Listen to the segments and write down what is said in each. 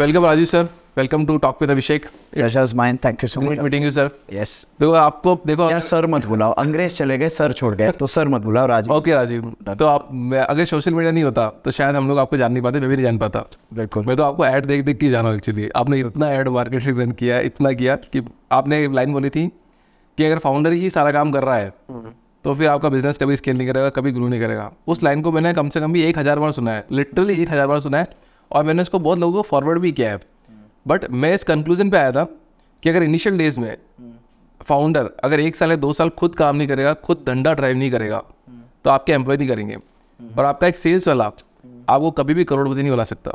Welcome Rajiv sir welcome to talk with Abhishek mine. Thank you so much. Meeting you sir Yes. देखो आपको देखो यार sir मत बुलाओ। अंग्रेज़ चले गए सर छोड़ गए तो सर मत बुलाओ राजीव ओके राजीव तो आप मैं- अगर सोशल मीडिया नहीं होता तो शायद हम लोग आपको जान नहीं पाते मैं भी नहीं जान पाता। बिल्कुल। मैं तो आपको ऐड देख देख के जाना एक्चुअली आपने इतना ऐड मार्केटिंग रन किया इतना किया कि आपने एक लाइन बोली थी कि अगर फाउंडर ही सारा काम कर रहा है तो फिर आपका बिज़नेस कभी स्केल नहीं करेगा कभी ग्रो नहीं करेगा। उस लाइन को मैंने कम से कम भी एक हज़ार बार सुना है। लिटरली एक हज़ार बार सुना है। और मैंने उसको बहुत लोगों को फॉरवर्ड भी किया है। बट मैं इस कंक्लूजन पे आया था कि अगर इनिशियल डेज़ में फाउंडर अगर एक साल या दो साल खुद काम नहीं करेगा खुद धंधा ड्राइव नहीं करेगा तो आपके एम्प्लॉय नहीं करेंगे। और आपका एक सेल्स वाला आपको कभी भी करोड़पति नहीं बुला सकता।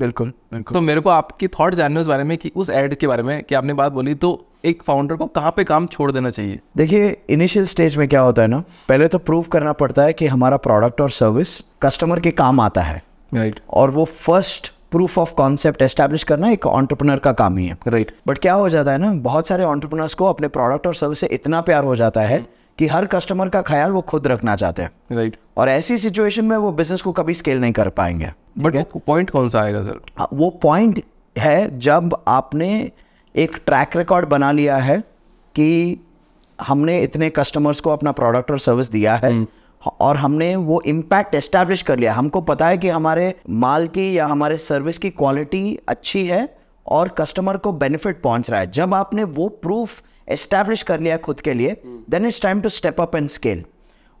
बिल्कुल बिल्कुल। तो मेरे को आपकी थॉट जानने उस बारे में कि उस एड के बारे में कि आपने बात बोली तो एक फाउंडर को कहाँ पे काम छोड़ देना चाहिए? देखिए इनिशियल स्टेज में क्या होता है ना पहले तो प्रूव करना पड़ता है कि हमारा प्रोडक्ट और सर्विस कस्टमर के काम आता है। राइट और वो first proof of concept establish करना एक ऑन्टरप्रनर का काम ही है। राइट बट क्या हो जाता है ना बहुत सारे ऑन्टरप्रनर्स को अपने प्रोडक्ट और सर्विस से इतना प्यार हो जाता है कि हर कस्टमर का ख्याल वो खुद रखना चाहते हैं। राइट और ऐसी सिचुएशन में वो बिज़नेस को कभी स्केल नहीं कर पाएँगे। बट पॉइंट कौन सा आएगा सर हाँ, वो पॉइंट है जब आपने एक ट्रैक रिकॉर्ड बना लिया है कि हमने इतने कस्टमर्स को अपना प्रोडक्ट और सर्विस दिया है। और हमने वो इम्पैक्ट एस्टैब्लिश कर लिया। हमको पता है कि हमारे माल की या हमारे सर्विस की क्वालिटी अच्छी है और कस्टमर को बेनिफिट पहुँच रहा है। जब आपने वो प्रूफ एस्टैब्लिश कर लिया खुद के लिए then it's time to step up and scale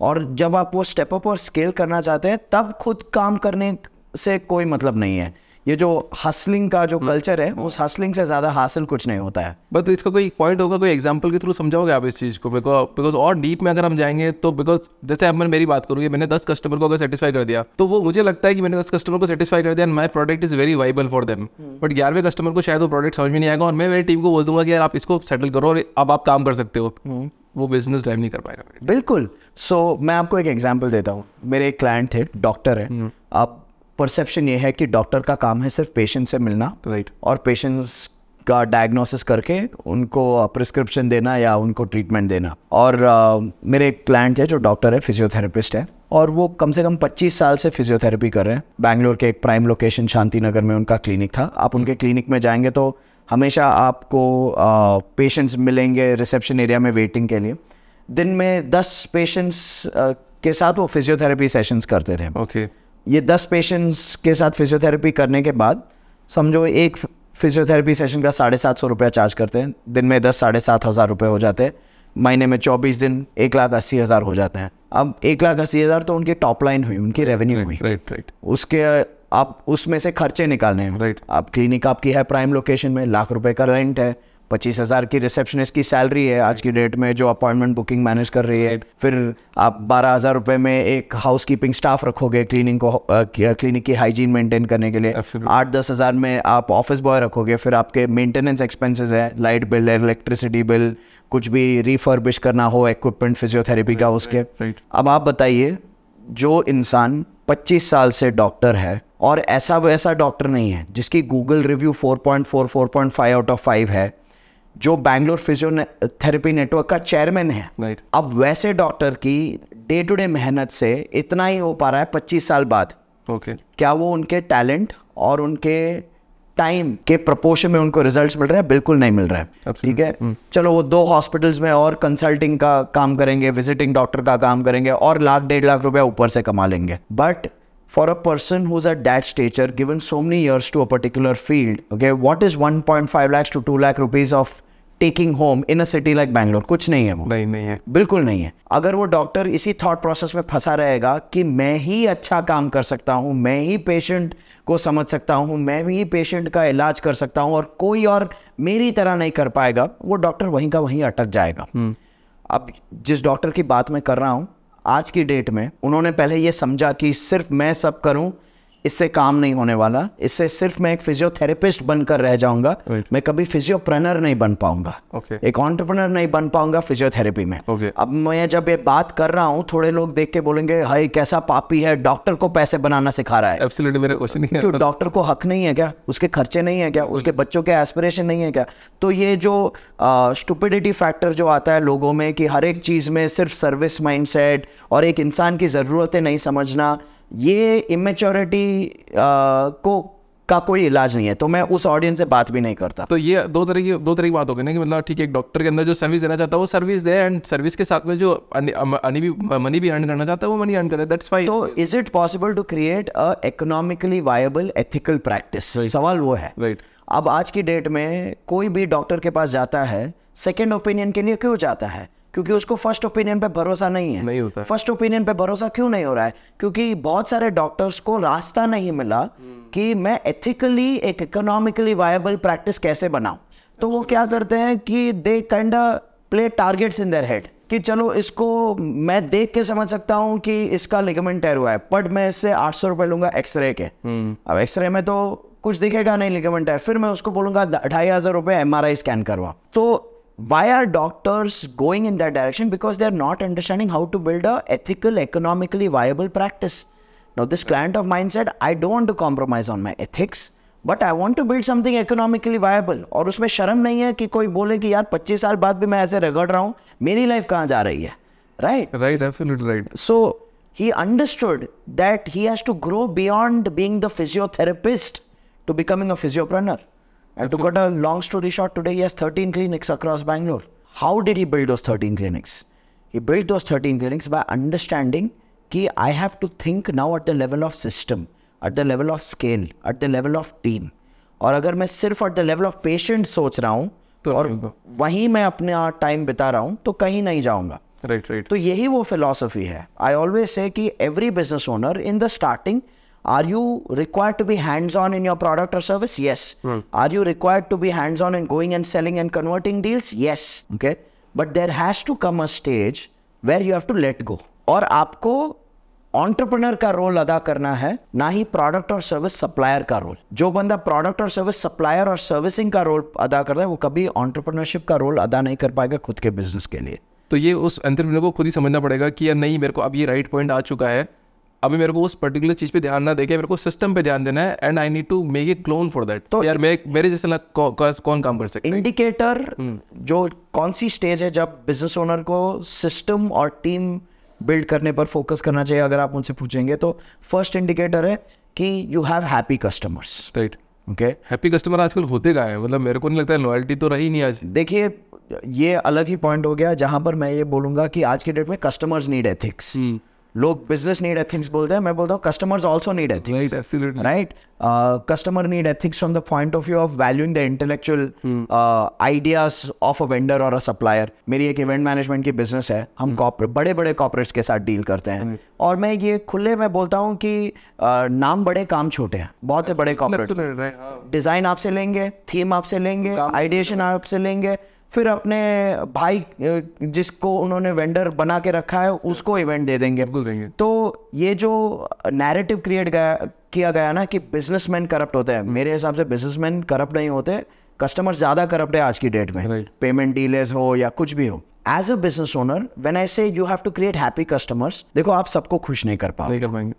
और जब आप वो स्टेप अप और स्केल करना चाहते हैं तब खुद काम करने से कोई मतलब नहीं है। ये जो हसलिंग का जो कल्चर है उस हसलिंग से ज़्यादा हासिल कुछ नहीं होता है। बट इसका कोई पॉइंट होगा कोई एग्जांपल के थ्रू समझाओगे आप इस चीज़ को? बिकॉज़ और डीप में अगर हम जाएँगे तो बिकॉज़ जैसे अब मैं मेरी बात करूँगी मैंने दस कस्टमर को अगर सेटिस्फाई कर दिया तो वो मुझे लगता है कि मैंने दस कस्टमर को सेटिस्फाई कर दिया and my product is very viable for them but ग्यारहवें कस्टमर को शायद वो प्रोडक्ट समझ में नहीं आएगा और मैं मेरी टीम को बोल दूँगा कि यार आप इसको सेटल करो और अब आप काम कर सकते हो। वो बिज़नेस ड्राइव नहीं कर पाएगा। बिल्कुल। सो so, मैं आपको एक एग्जांपल देता हूँ। मेरे एक क्लाइंट थे डॉक्टर है। अब परसेप्शन ये है कि डॉक्टर का काम है सिर्फ़ पेशेंट से मिलना राइट right. और पेशेंट्स का डायग्नोसिस करके उनको प्रिस्क्रिप्शन देना या उनको ट्रीटमेंट देना। और अ, मेरे एक क्लाइंट है जो डॉक्टर है फिजियोथेरेपिस्ट है और वो कम से कम 25 साल से फिजियोथेरेपी कर रहे हैं। बैंगलोर के एक प्राइम लोकेशन शांति नगर में उनका क्लिनिक था। आप उनके क्लिनिक में जाएँगे तो हमेशा आपको पेशेंट्स मिलेंगे रिसेप्शन एरिया में वेटिंग के लिए। दिन में 10 पेशेंट्स के साथ वो फिजियोथेरेपी सेशंस करते थे। ओके ये दस पेशेंट्स के साथ फिजियोथेरेपी करने के बाद समझो एक फिजियोथेरेपी सेशन का साढ़े सात सौ रुपया चार्ज करते हैं दिन में दस साढ़े सात हज़ार रुपये हो जाते हैं महीने में चौबीस दिन एक लाख अस्सी हज़ार हो जाते हैं। अब एक लाख अस्सी हज़ार तो उनकी टॉप लाइन हुई उनकी रेवेन्यू हुई। राइट राइट उसके आप उसमें से खर्चे निकालने हैं। Right. आप क्लिनिक आपकी है प्राइम लोकेशन में लाख रुपए का रेंट है पच्चीस हज़ार की रिसेप्शनिस्ट की सैलरी है आज की डेट में जो अपॉइंटमेंट बुकिंग मैनेज कर रही है। फिर आप बारह हज़ार रुपये में एक हाउस कीपिंग स्टाफ रखोगे क्लीनिंग को क्लिनिक की हाइजीन मेंटेन करने के लिए। आठ दस हज़ार में आप ऑफ़िस बॉय रखोगे फिर आपके मेंटेनेंस एक्सपेंसेस है लाइट बिल है इलेक्ट्रिसिटी बिल कुछ भी रिफर्बिश करना हो इक्विपमेंट फिजियोथेरेपी का उसके। अब आप बताइए जो इंसान 25 साल से डॉक्टर है और ऐसा वैसा डॉक्टर नहीं है जिसकी गूगल रिव्यू 4.4 4.5 आउट ऑफ़ 5 है जो बैंगलोर फिजियोथेरेपी नेटवर्क का चेयरमैन है राइट अब वैसे डॉक्टर की डे टू डे मेहनत से इतना ही हो पा रहा है 25 साल बाद। ओके क्या वो उनके टैलेंट और उनके टाइम के प्रपोर्शन में उनको रिजल्ट्स मिल रहे हैं? बिल्कुल नहीं मिल रहा। है ठीक है? चलो वो दो हॉस्पिटल्स में और कंसल्टिंग का काम करेंगे विजिटिंग डॉक्टर का काम करेंगे और लाख डेढ़ लाख रुपया ऊपर से कमा लेंगे। But for a person who's at that stature given so many years to a particular field okay what is 1.5 lakhs to 2 lakh rupees of taking home in a city like bangalore कुछ नहीं है वो। नहीं नहीं है। बिल्कुल नहीं है। अगर वो डॉक्टर इसी थॉट प्रोसेस में फंसा रहेगा कि मैं ही अच्छा काम कर सकता हूँ मैं ही पेशेंट को समझ सकता हूँ मैं ही पेशेंट का इलाज कर सकता हूँ और कोई और मेरी तरह नहीं कर पाएगा वो डॉक्टर वहीं का वहीं अटक जाएगा। अब जिस डॉक्टर की बात मैं कर रहा हूँ आज की डेट में उन्होंने पहले ये समझा कि सिर्फ़ मैं सब करूँ इससे काम नहीं होने वाला। इससे सिर्फ़ मैं एक फिजियोथेरेपिस्ट बनकर रह जाऊँगा। Right. मैं कभी फिजियोप्रनर नहीं बन पाऊँगा। ओके एक ऑन्टरप्रनर नहीं बन पाऊँगा फिजियोथेरेपी में। Okay. अब मैं जब ये बात कर रहा हूँ थोड़े लोग देख के बोलेंगे हाय कैसा पापी है डॉक्टर को पैसे बनाना सिखा रहा है। एब्सोल्युटली मेरा क्वेश्चन ही। है डॉक्टर को हक नहीं है क्या? उसके खर्चे नहीं है क्या? उसके बच्चों के एस्पिरेशन नहीं है क्या? तो ये जो स्टुपिडिटी फैक्टर जो आता है लोगों में कि हर एक चीज़ में सिर्फ़ सर्विस माइंडसेट और एक इंसान की ज़रूरतें नहीं समझना ये इमेच्योरिटी को का कोई इलाज नहीं है तो मैं उस ऑडियंस से बात भी नहीं करता। तो ये दो तरह की दो तरह की बात हो गई ना कि मतलब ठीक है एक डॉक्टर के अंदर जो सर्विस देना चाहता है वो सर्विस दे एंड सर्विस के साथ में जो अनी भी मनी भी अर्न करना चाहता है वो मनी अर्न करे दैट्स फाइन तो is it possible to create a economically viable ethical practice सवाल वो है। Right right. अब आज की डेट में कोई भी डॉक्टर के पास जाता है सेकेंड ओपिनियन के लिए क्यों जाता है? क्योंकि उसको फ़र्स्ट ओपिनियन पे भरोसा नहीं है। नहीं होता। फ़र्स्ट ओपिनियन पे भरोसा क्यों नहीं हो रहा है? क्योंकि बहुत सारे डॉक्टर्स को रास्ता नहीं मिला कि मैं एथिकली एक इकोनॉमिकली वायबल प्रैक्टिस कैसे बनाऊँ। तो वो क्या करते हैं कि they kind play targets in their head कि चलो इसको मैं देख के समझ सकता हूँ कि इसका लिगामेंट टेयर हुआ है। बट मैं इससे आठ सौ रुपये लूँगा एक्सरे के। अब एक्सरे में तो कुछ दिखेगा नहीं लिगामेंट टेयर फिर मैं उसको बोलूँगा ढाई हज़ार रुपये एम स्कैन करवा। तो why are doctors going in that direction because they're not understanding how to build a ethical economically viable practice now this client of mine said i don't want to compromise on my ethics but i want to build something economically viable और उसमें शर्म नहीं है कि कोई बोले कि यार 25 साल बाद भी मैं ऐसे रगड़ रहा हूँ मेरी लाइफ कहाँ जा रही है right right absolutely right so he understood that he has to grow beyond being the physiotherapist to becoming a physiopreneur. And to cut a long story short, today he has 13 clinics across Bangalore. How did he build those 13 clinics? He built those 13 clinics by understanding कि I have to think now at the level of system, at the level of scale, at the level of team. और अगर मैं सिर्फ़ at the level of patient सोच रहा हूँ तो और। वहीं मैं अपना टाइम बिता रहा हूँ तो कहीं नहीं जाऊँगा राइट राइट तो यही वो फिलॉसफी है आई ऑलवेज से कि every business owner in the starting are you required to be hands on in your product और service yes are you required to be hands on in going and selling and converting deals yes okay but there has to come a stage where you have to let go और आपको entrepreneur का role अदा करना है ना ही product और service supplier का रोल जो बंदा प्रोडक्ट और सर्विस सप्लायर और सर्विसिंग का रोल अदा करता है वो कभी ऑन्टरप्रनरशिप का रोल अदा नहीं कर पाएगा खुद के बिज़नेस के लिए. तो ये उस एंटरप्रेन्योर को खुद ही समझना पड़ेगा कि यार नहीं मेरे को अब ये राइट पॉइंट आ चुका है अभी मेरे को उस पर्टिकुलर चीज़ पे ध्यान ना देके मेरे को सिस्टम पे ध्यान देना है and I need to make a clone for that तो यार मैं मेरे जैसे ना कौ, कौ- कौन काम कर सकता है? इंडिकेटर जो कौन सी स्टेज है जब बिज़नेस ओनर को सिस्टम और टीम बिल्ड करने पर फोकस करना चाहिए अगर आप मुझसे पूछेंगे तो फ़र्स्ट इंडिकेटर है कि you have happy customers right okay happy customer आजकल होते का है? मतलब मेरे को नहीं लगता है लॉयल्टी तो रही नहीं आज। देखिए ये अलग ही पॉइंट हो गया जहाँ पर मैं ये बोलूँगा कि आज के डेट में कस्टमर्स नीड एथिक्स लोग बिज़नेस नीड एथिक्स बोलते हैं मैं बोलता हूँ customers also need ethics right need ethics from the point of view of valuing the intellectual uh, ideas of a vendor or a supplier. मेरी एक event management की business है हम corporate बड़े बड़े कॉपरेट्स के साथ डील करते हैं। और मैं ये खुले में बोलता हूँ कि uh, नाम बड़े काम छोटे हैं। बहुत से बड़े कॉर्पोरेट डिज़ाइन आपसे लेंगे थीम आपसे लेंगे आइडिएशन आपसे लेंगे फिर अपने भाई जिसको उन्होंने वेंडर बना के रखा है उसको इवेंट दे देंगे। देंगे। तो ये जो नैरेटिव क्रिएट गया किया गया ना कि बिजनेसमैन करप्ट होते हैं। मेरे हिसाब से बिजनेसमैन करप्ट नहीं होते कस्टमर ज़्यादा करप्ट है आज की डेट में। Right. पेमेंट डीलेस हो या कुछ भी हो। As a business owner when I say you have to create happy customers देखो आप सबको खुश नहीं कर पाओ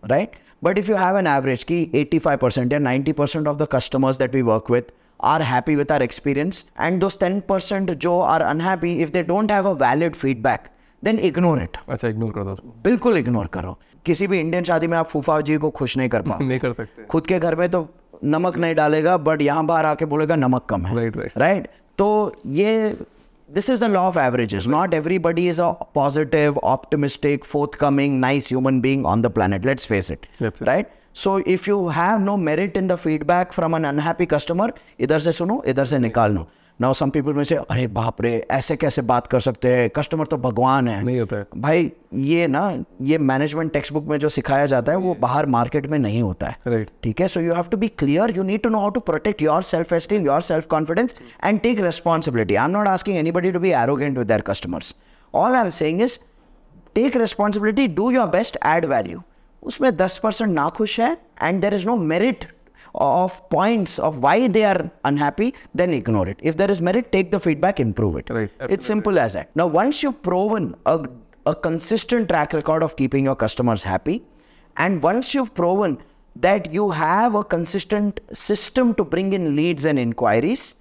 right but if you have an average की an average कि 85% या 90% of the customers that we work with are happy with our experience and दोस्त टेन परसेंट जो are unhappy if they don't have a valid feedback then ignore it अच्छा ignore करो बिल्कुल ignore करो। किसी भी इंडियन शादी में आप फूफा जी को खुश नहीं कर पाओ नहीं कर सकते। खुद के घर में तो नमक नहीं डालेगा बट यहाँ बाहर आके बोलेगा नमक कम है। राइट राइट राइट तो ये this is the law of average is not everybody is a positive optimistic forthcoming nice human being on the planet let's face it right right if you have no merit in the feedback from an unhappy customer इधर से सुनो इधर से निकाल लो। Now some people में से अरे बाप रे ऐसे कैसे बात कर सकते हैं? कस्टमर तो भगवान है। नहीं होता है। भाई ये ना ये मैनेजमेंट टेक्स्ट बुक में जो सिखाया जाता है वो बाहर मार्केट में नहीं होता है। राइट ठीक है? So you have to be clear you need to know how to protect your self esteem your self confidence and take responsibility I am not asking anybody to be arrogant with their customers all I am saying is take responsibility do your best add value उसमें दस percent नाखुश है and there is no merit of point of why they are unhappy then ignore it if there is merit take the feedback improve it it simple as at no once you proven a consistent track record of keeping your customers happy and once you proven that you have a consistent system to bring in leads and inquiries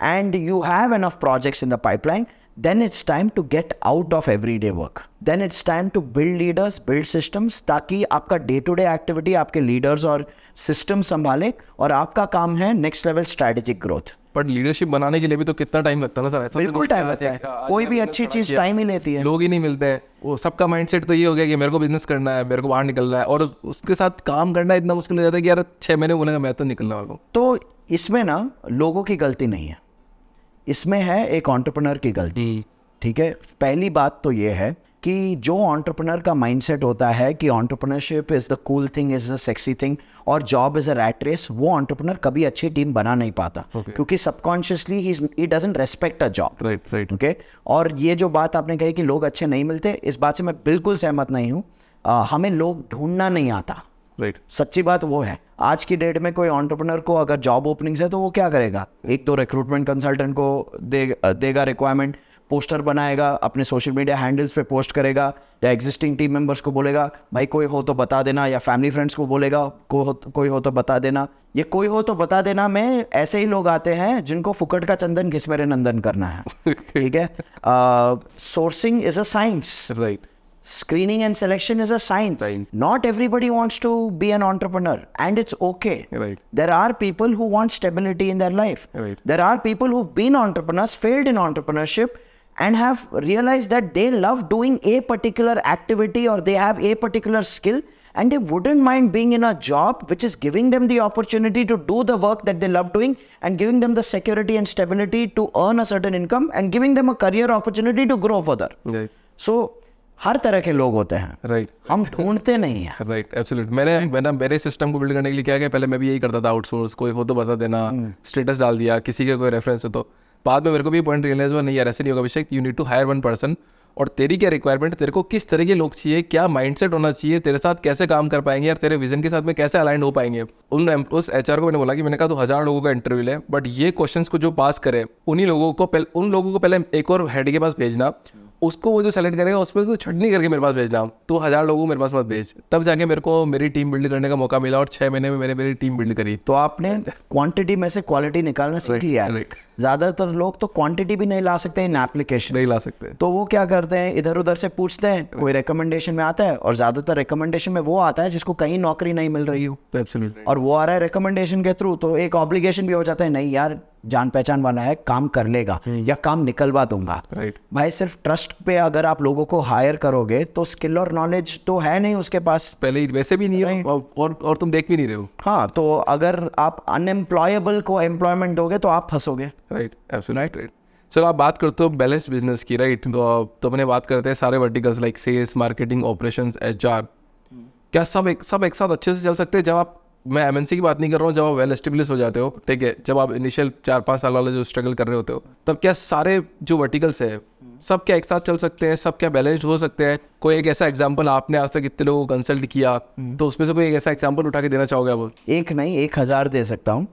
and you have an of projects in the pipeline then it's time to get out of everyday work. Then it's time to build leaders build systems ताकि आपका day to day activity आपके leaders और system संभाले और आपका काम है next level strategic growth but leadership बनाने के लिए भी तो कितना टाइम लगता है ना सर? ऐसा तो बिल्कुल टाइम लगता है। कोई भी अच्छी चीज़ टाइम ही लेती है। लोग ही नहीं मिलते। हैं वो सबका माइंडसेट तो ये हो गया कि मेरे को बिज़नेस करना है मेरे को बाहर निकलना है और उसके साथ काम करना इतना मुश्किल हो जाता है कि यार छः महीने बोलेगा मैं तो निकलने वाला तो इसमें ना लोगों की गलती नहीं है। इसमें है एक ऑन्टरप्रनर की गलती। ठीक है? पहली बात तो ये है कि जो ऑन्टरप्रनर का माइंडसेट होता है कि entrepreneurship is the cool thing is the sexy thing और job is a rat race वो ऑन्टरप्रनर कभी अच्छी टीम बना नहीं पाता। Okay. क्योंकि subconsciously he doesn't respect a job right right okay और ये जो बात आपने कही कि लोग अच्छे नहीं मिलते इस बात से मैं बिल्कुल सहमत नहीं हूँ। हमें लोग ढूंढना नहीं आता। Right right. सच्ची बात वो है। आज की डेट में कोई ऑन्टरप्रनर को अगर जॉब ओपनिंग्स है तो वो क्या करेगा? एक तो रिक्रूटमेंट कंसल्टेंट को दे देगा रिक्वायरमेंट पोस्टर बनाएगा अपने सोशल मीडिया हैंडल्स पे पोस्ट करेगा या एग्जिस्टिंग टीम मेंबर्स को बोलेगा भाई कोई हो तो बता देना या फैमिली फ्रेंड्स को बोलेगा को हो, कोई हो तो बता देना। ये कोई हो तो बता देना में ऐसे ही लोग आते हैं जिनको फुकट का चंदन घिस मेरे नंदन करना है। ठीक है? Sourcing is a science right screening and selection is a science. Right. Not everybody wants to be an entrepreneur, and it's okay. Right. There are people who want stability in their life. Right. There are people who've been entrepreneurs, failed in entrepreneurship, and have realized that they love doing a particular activity or they have a particular skill and they wouldn't mind being in a job which is giving them the opportunity to do the work that they love doing and giving them the security and stability to earn a certain income and giving them a career opportunity to grow further. Right. So हर तरह के लोग होते हैं। Right right. हम ढूंढते नहीं हैं। राइट एब्सोल्यूट मैंने मैंने मेरे सिस्टम को बिल्ड करने के लिए क्या किया? पहले मैं भी यही करता था आउटसोर्स कोई हो तो बता देना स्टेटस डाल दिया किसी का कोई रेफरेंस हो तो। बाद में मेरे को भी पॉइंट रियलाइज़ हुआ नहीं यार ऐसे नहीं होगा Abhishek you need to hire one person और तेरी क्या रिक्वायरमेंट तेरे को किस तरह के लोग चाहिए क्या माइंडसेट होना चाहिए तेरे साथ कैसे काम कर पाएँगे यार तेरे विजन के साथ में कैसे अलाइन हो पाएँगे? उन उस एच को मैंने बोला कि मैंने कहा तो हज़ार लोगों का इंटरव्यू ले बट ये क्वेश्चंस को जो पास करे उन्हीं लोगों को पहले उन लोगों को पहले एक और हेड के पास भेजना। उसको वो जो सेलेक्ट करेगा उसमें तो छटनी करके मेरे पास भेजना तो हज़ार लोगों को मेरे पास मत भेज। तब जाके मेरे को मेरी टीम बिल्ड करने का मौका मिला और छः महीने में मैंने मेरी टीम बिल्ड करी। तो आपने क्वांटिटी में से क्वालिटी निकालना सीख लिया. ज़्यादातर लोग तो क्वांटिटी भी नहीं ला सकते इन एप्लीकेशन नहीं ला सकते। तो वो क्या करते हैं? इधर उधर से पूछते हैं कोई रिकमेंडेशन में आता है और ज़्यादातर रिकमेंडेशन में वो आता है जिसको कहीं नौकरी नहीं मिल रही हो। एब्सोल्युटली और वो आ रहा है रिकमेंडेशन के थ्रू तो एक ऑब्लिगेशन भी हो जाता है नहीं यार जान पहचान वाला है काम कर लेगा या काम निकलवा दूँगा। राइट भाई सिर्फ़ ट्रस्ट पे अगर आप लोगों को हायर करोगे तो स्किल और नॉलेज तो है नहीं उसके पास। पहले ही वैसे भी नहीं हो और, और और तुम देख भी नहीं रहे हो। हाँ तो अगर आप अनएम्प्लॉयबल को एम्प्लॉयमेंट दोगे तो आप फंसोगे। राइट एब्सोल्युटली राइट चलो आप बात करते हो बैलेंस बिज़नेस की राइट तो तो अपने बात करते हैं सारे verticals like sales marketing operations HR क्या सब एक सब एक साथ अच्छे से चल सकते हैं? जब आप, मैं एमएनसी की बात नहीं कर रहा हूँ, जब आप वेल एस्टेब्लिश हो जाते हो, ठीक है? जब आप इनिशियल चार पाँच साल वाले जो स्ट्रगल कर रहे होते हो, तब क्या सारे जो वर्टिकल्स है, सब क्या एक साथ चल सकते हैं? सब क्या बैलेंस्ड हो सकते हैं? कोई एक ऐसा एग्ज़ाम्पल आपने आज तक इतने लोगों को कंसल्ट किया तो उसमें से कोई एक ऐसा एग्ज़ाम्पल उठा के देना चाहोगे आप? एक नहीं, एक हज़ार दे सकता हूँ।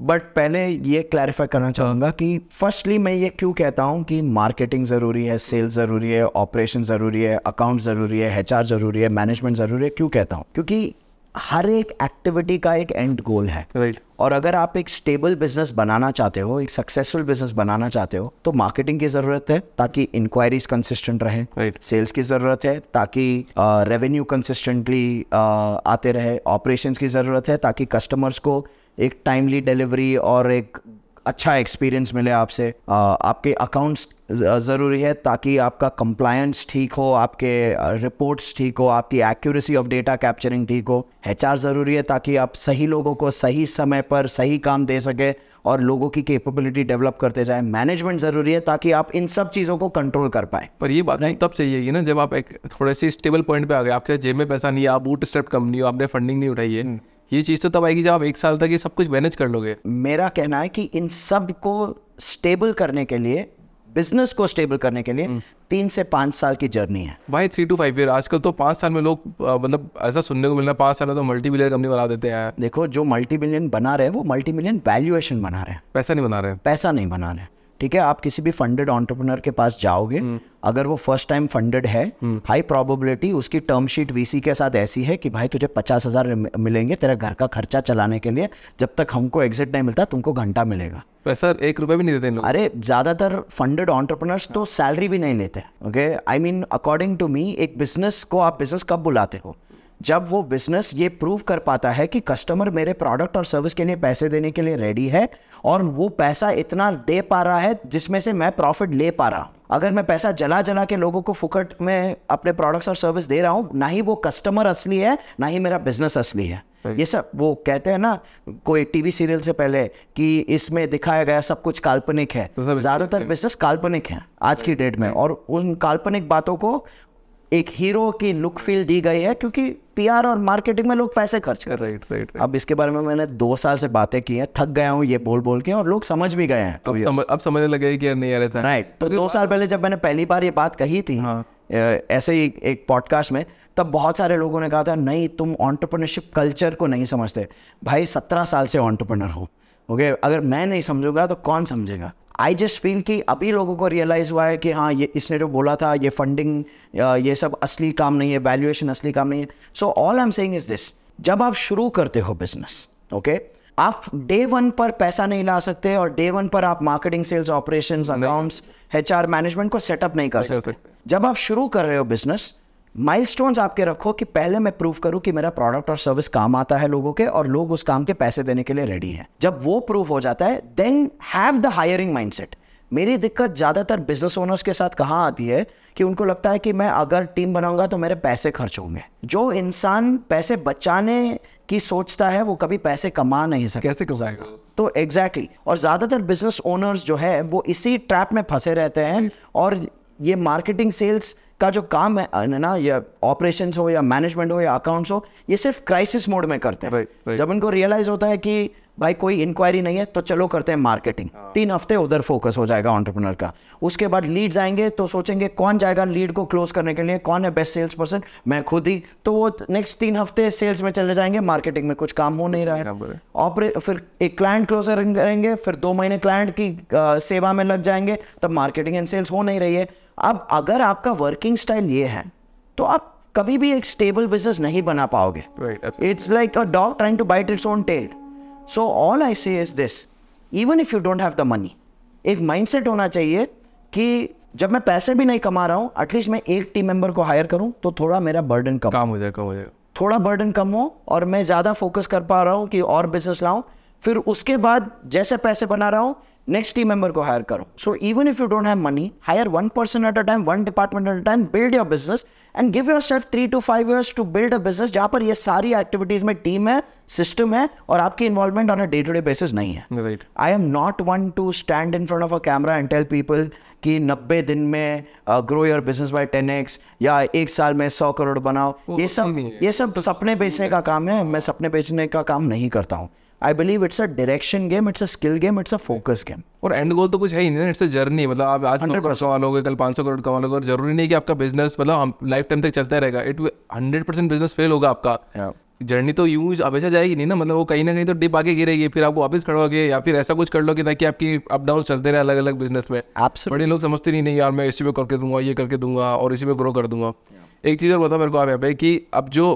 बट पहले ये क्लैरिफाई करना चाहूँगा कि फर्स्टली मैं ये क्यों कहता हूँ कि मार्केटिंग ज़रूरी है सेल्स ज़रूरी है ऑपरेशन ज़रूरी है अकाउंट ज़रूरी है एचआर ज़रूरी है मैनेजमेंट ज़रूरी है, क्यों कहता हूँ? क्योंकि हर एक एक्टिविटी का एक एंड गोल है राइट right. और अगर आप एक स्टेबल बिज़नेस बनाना चाहते हो एक सक्सेसफुल बिज़नेस बनाना चाहते हो तो मार्केटिंग की ज़रूरत है ताकि इंक्वायरीज कंसिस्टेंट रहे Right. सेल्स की ज़रूरत है ताकि रेवेन्यू कंसिस्टेंटली आते रहे ऑपरेशंस की ज़रूरत है ताकि कस्टमर्स को एक टाइमली डिलीवरी और एक अच्छा एक्सपीरियंस मिले आपसे आपके अकाउंट्स ज़रूरी है ताकि आपका कंप्लायंस ठीक हो आपके रिपोर्ट्स ठीक हो आपकी एक्यूरेसी ऑफ़ डेटा कैप्चरिंग ठीक हो। एचआर ज़रूरी है ताकि आप सही लोगों को सही समय पर सही काम दे सके और लोगों की कैपेबिलिटी डेवलप करते जाए। मैनेजमेंट ज़रूरी है ताकि आप इन सब चीज़ों को कंट्रोल कर पाए। पर ये बात नहीं तब चाहिए ना जब आप एक थोड़े से स्टेबल पॉइंट पे आ गए आपके जेब में पैसा नहीं है आप बूट स्टेप कंपनी हो आपने फंडिंग नहीं उठाई है। ये चीज़ तो तब आएगी जब आप एक साल तक ये सब कुछ मैनेज कर लोगे। मेरा कहना है कि इन सबको स्टेबल करने के लिए बिज़नेस को स्टेबल करने के लिए तीन से पाँच साल की जर्नी है। भाई थ्री टू फाइव ईयर आजकल तो पाँच साल में लोग मतलब ऐसा सुनने को मिलना है पाँच साल में तो मल्टी बिलियन कंपनी बना देते हैं। देखो जो मल्टी मिलियन बना रहे हैं वो मल्टी मिलियन वैल्यूएशन बना रहे हैं। पैसा नहीं बना रहे हैं। पैसा नहीं बना रहे ठीक है आप किसी भी फंडेड ऑन्टरप्रनर के पास जाओगे अगर वो फ़र्स्ट टाइम फंडेड है हाई प्रोबेबिलिटी उसकी टर्म शीट वीसी के साथ ऐसी है कि भाई तुझे पचास हज़ार मिलेंगे तेरा घर का खर्चा चलाने के लिए जब तक हमको एग्जिट नहीं मिलता तुमको घंटा मिलेगा। पैसा एक रुपये भी नहीं देते लोग। अरे ज़्यादातर फंडेड ऑन्टरप्रनर्स तो सैलरी भी नहीं लेते okay I mean according to me एक बिज़नेस को आप बिज़नेस कब बुलाते हो? जब वो बिज़नेस ये प्रूव कर पाता है कि कस्टमर मेरे प्रोडक्ट और सर्विस के लिए पैसे देने के लिए रेडी है और वो पैसा इतना दे पा रहा है जिसमें से मैं प्रॉफिट ले पा रहा हूँ। अगर मैं पैसा जला जला के लोगों को फुकट में अपने प्रोडक्ट्स और सर्विस दे रहा हूँ ना ही वो कस्टमर असली है ना ही मेरा बिज़नेस असली है। ये सब वो कहते हैं ना कोई टीवी सीरियल से पहले कि इसमें दिखाया गया सब कुछ काल्पनिक है। तो ज़्यादातर बिज़नेस काल्पनिक है आज की डेट में। और उन काल्पनिक बातों को एक हीरो की लुक फील दी गई है क्योंकि पीआर और मार्केटिंग में लोग पैसे खर्च कर रहे हैं। राइट राइट अब इसके बारे में मैंने दो साल से बातें की हैं थक गया हूँ ये बोल बोल के और लोग समझ भी गए हैं। अब समझ अब समझने लगे कि यार नहीं यार ऐसा है। राइट तो दो साल पहले जब मैंने पहली बार ये बात कही थी हाँ। ऐसे ही एक पॉडकास्ट में तब बहुत सारे लोगों ने कहा था नहीं तुम ऑन्टरप्रनरशिप कल्चर को नहीं समझते। भाई सत्रह साल से ऑन्टरप्रनर हो ओके अगर मैं नहीं समझूँगा तो कौन समझेगा? आई जस्ट फील कि अभी लोगों को रियलाइज़ हुआ है कि हाँ ये इसने जो बोला था ये फंडिंग ये सब असली काम नहीं है वैल्यूएशन असली काम नहीं है। So all I am saying is this जब आप शुरू करते हो बिज़नेस ओके आप डे वन पर पैसा नहीं ला सकते और डे वन पर आप marketing sales operations accounts HR management को सेटअप नहीं कर सकते। जब आप शुरू कर रहे हो बिज़नेस माइलस्टोन्स आपके रखो कि पहले मैं प्रूव करूँ कि मेरा प्रोडक्ट और सर्विस काम आता है लोगों के और लोग उस काम के पैसे देने के लिए रेडी हैं। जब वो प्रूव हो जाता है then have the hiring mindset मेरी दिक्कत ज़्यादातर बिज़नेस ओनर्स के साथ कहाँ आती है कि उनको लगता है कि मैं अगर टीम बनाऊँगा तो मेरे पैसे खर्च होंगे। जो इंसान पैसे बचाने की सोचता है वो कभी पैसे कमा नहीं सकता। कैसे कमाएगा तो एग्जैक्टली exactly. और ज़्यादातर बिज़नेस ओनर्स जो है वो इसी ट्रैप में फंसे रहते हैं और ये मार्केटिंग सेल्स का जो काम है ना या ऑपरेशंस हो या मैनेजमेंट हो या अकाउंट्स हो ये सिर्फ़ क्राइसिस मोड में करते हैं। Right, right. जब इनको रियलाइज़ होता है कि भाई कोई इंक्वायरी नहीं है तो चलो करते हैं मार्केटिंग तीन हफ़्ते उधर फोकस हो जाएगा ऑन्टरप्रनर का। उसके बाद लीड्स आएँगे तो सोचेंगे कौन जाएगा लीड को क्लोज करने के लिए कौन है बेस्ट सेल्स पर्सन मैं खुद ही। तो वो नेक्स्ट तीन हफ़्ते सेल्स में चले जाएँगे मार्केटिंग में कुछ काम हो नहीं रहा है। ऑपरे फिर एक क्लाइंट क्लोज करेंगे फिर दो महीने क्लाइंट की सेवा में लग जाएँगे तब मार्केटिंग एंड सेल्स हो नहीं रही है। अब अगर आपका वर्किंग स्टाइल ये है तो आप कभी भी एक स्टेबल बिज़नेस नहीं बना पाओगे। It's like a dog trying to bite its own tail. So all I say is this: even if you don't have the money, एक mindset होना चाहिए कि जब मैं पैसे भी नहीं कमा रहा हूँ एटलीस्ट मैं एक टीम मेंबर को हायर करूँ तो थोड़ा मेरा बर्डन कम काम हो जाएगा कम हो जाएगा थोड़ा बर्डन कम हो और मैं ज़्यादा फोकस कर पा रहा हूँ कि और बिज़नेस लाऊं। फिर उसके बाद जैसे पैसे बना रहा हूँ नेक्स्ट टीम मेंबर को हायर करो. So even if you don't have money hire one person at a time one department at a time build your business and give yourself three to five years to build a business जहाँ पर ये सारी activities में team है system है और आपकी involvement on a day to day basis नहीं है. Right I am not one to stand in front of a camera and tell people कि नब्बे दिन में grow your business by ten X या एक साल में सौ करोड़ बनाओ. ये सब ये सब सपने बेचने का काम है मैं सपने बेचने का काम नहीं करता हूँ. I believe it's a direction game it's a skill game it's a focus game और एंड गोल तो कुछ है ही नहीं इट्स अ जर्नी मतलब आप आज सौ करोड़ कमा लोगे कल 500 करोड़ कमा लोगे और ज़रूरी नहीं कि आपका बिज़नेस मतलब हम लाइफ टाइम तक चलता रहेगा. It hundred percent business fail होगा आपका. जर्नी तो यूँ हमेशा जाएगी नहीं ना मतलब वो कहीं ना कहीं तो डिप आके गिरेगी फिर आपको वापस खड़ोगे या फिर ऐसा कुछ कर लो कि ताकि आपकी अप डाउन चलते रहे अलग अलग बिज़नेस में. आप बड़े लोग समझते नहीं नहीं यार मैं इसी में करके दूँगा ये करके दूँगा और इसी में ग्रो कर दूँगा. एक चीज़ और बताओ मेरे को आप यहाँ पे कि अब जो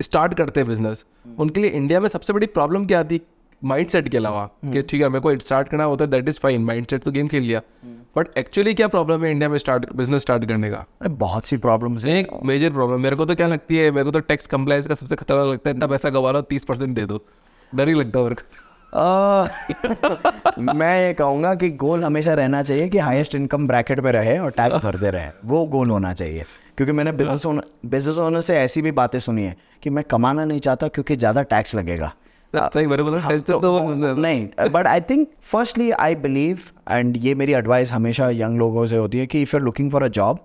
स्टार्ट करते हैं बिज़नेस उनके लिए इंडिया में सबसे बड़ी प्रॉब्लम क्या आती माइंड सेट के अलावा कि ठीक है मेरे को स्टार्ट करना होता है that is fine mind set तो गेम खेल लिया। बट एक्चुअली क्या प्रॉब्लम है इंडिया में स्टार्ट बिज़नेस स्टार्ट करने का? बहुत सी प्रॉब्लम्स हैं। एक मेजर प्रॉब्लम मेरे को तो क्या लगती है मेरे को तो टैक्स कंप्लायंस का सबसे खतरनाक लगता है इतना पैसा गवा रहा तीस परसेंट दे दो। डर ही लगता है मेरे को। मैं ये कहूँगा कि गोल हमेशा रहना चाहिए कि हाईएस्ट इनकम ब्रैकेट पे रहे और टैक्स भरते रहे। वो गोल होना चाहिए। क्योंकि मैंने बिज़नेस ओनर बिज़नेस ओनर से ऐसी भी बातें सुनी है कि मैं कमाना नहीं चाहता क्योंकि ज़्यादा टैक्स लगेगा। सही मेरे को तो तो नहीं but I think firstly I believe and ये मेरी एडवाइस हमेशा यंग लोगों से होती है कि if you are looking for a job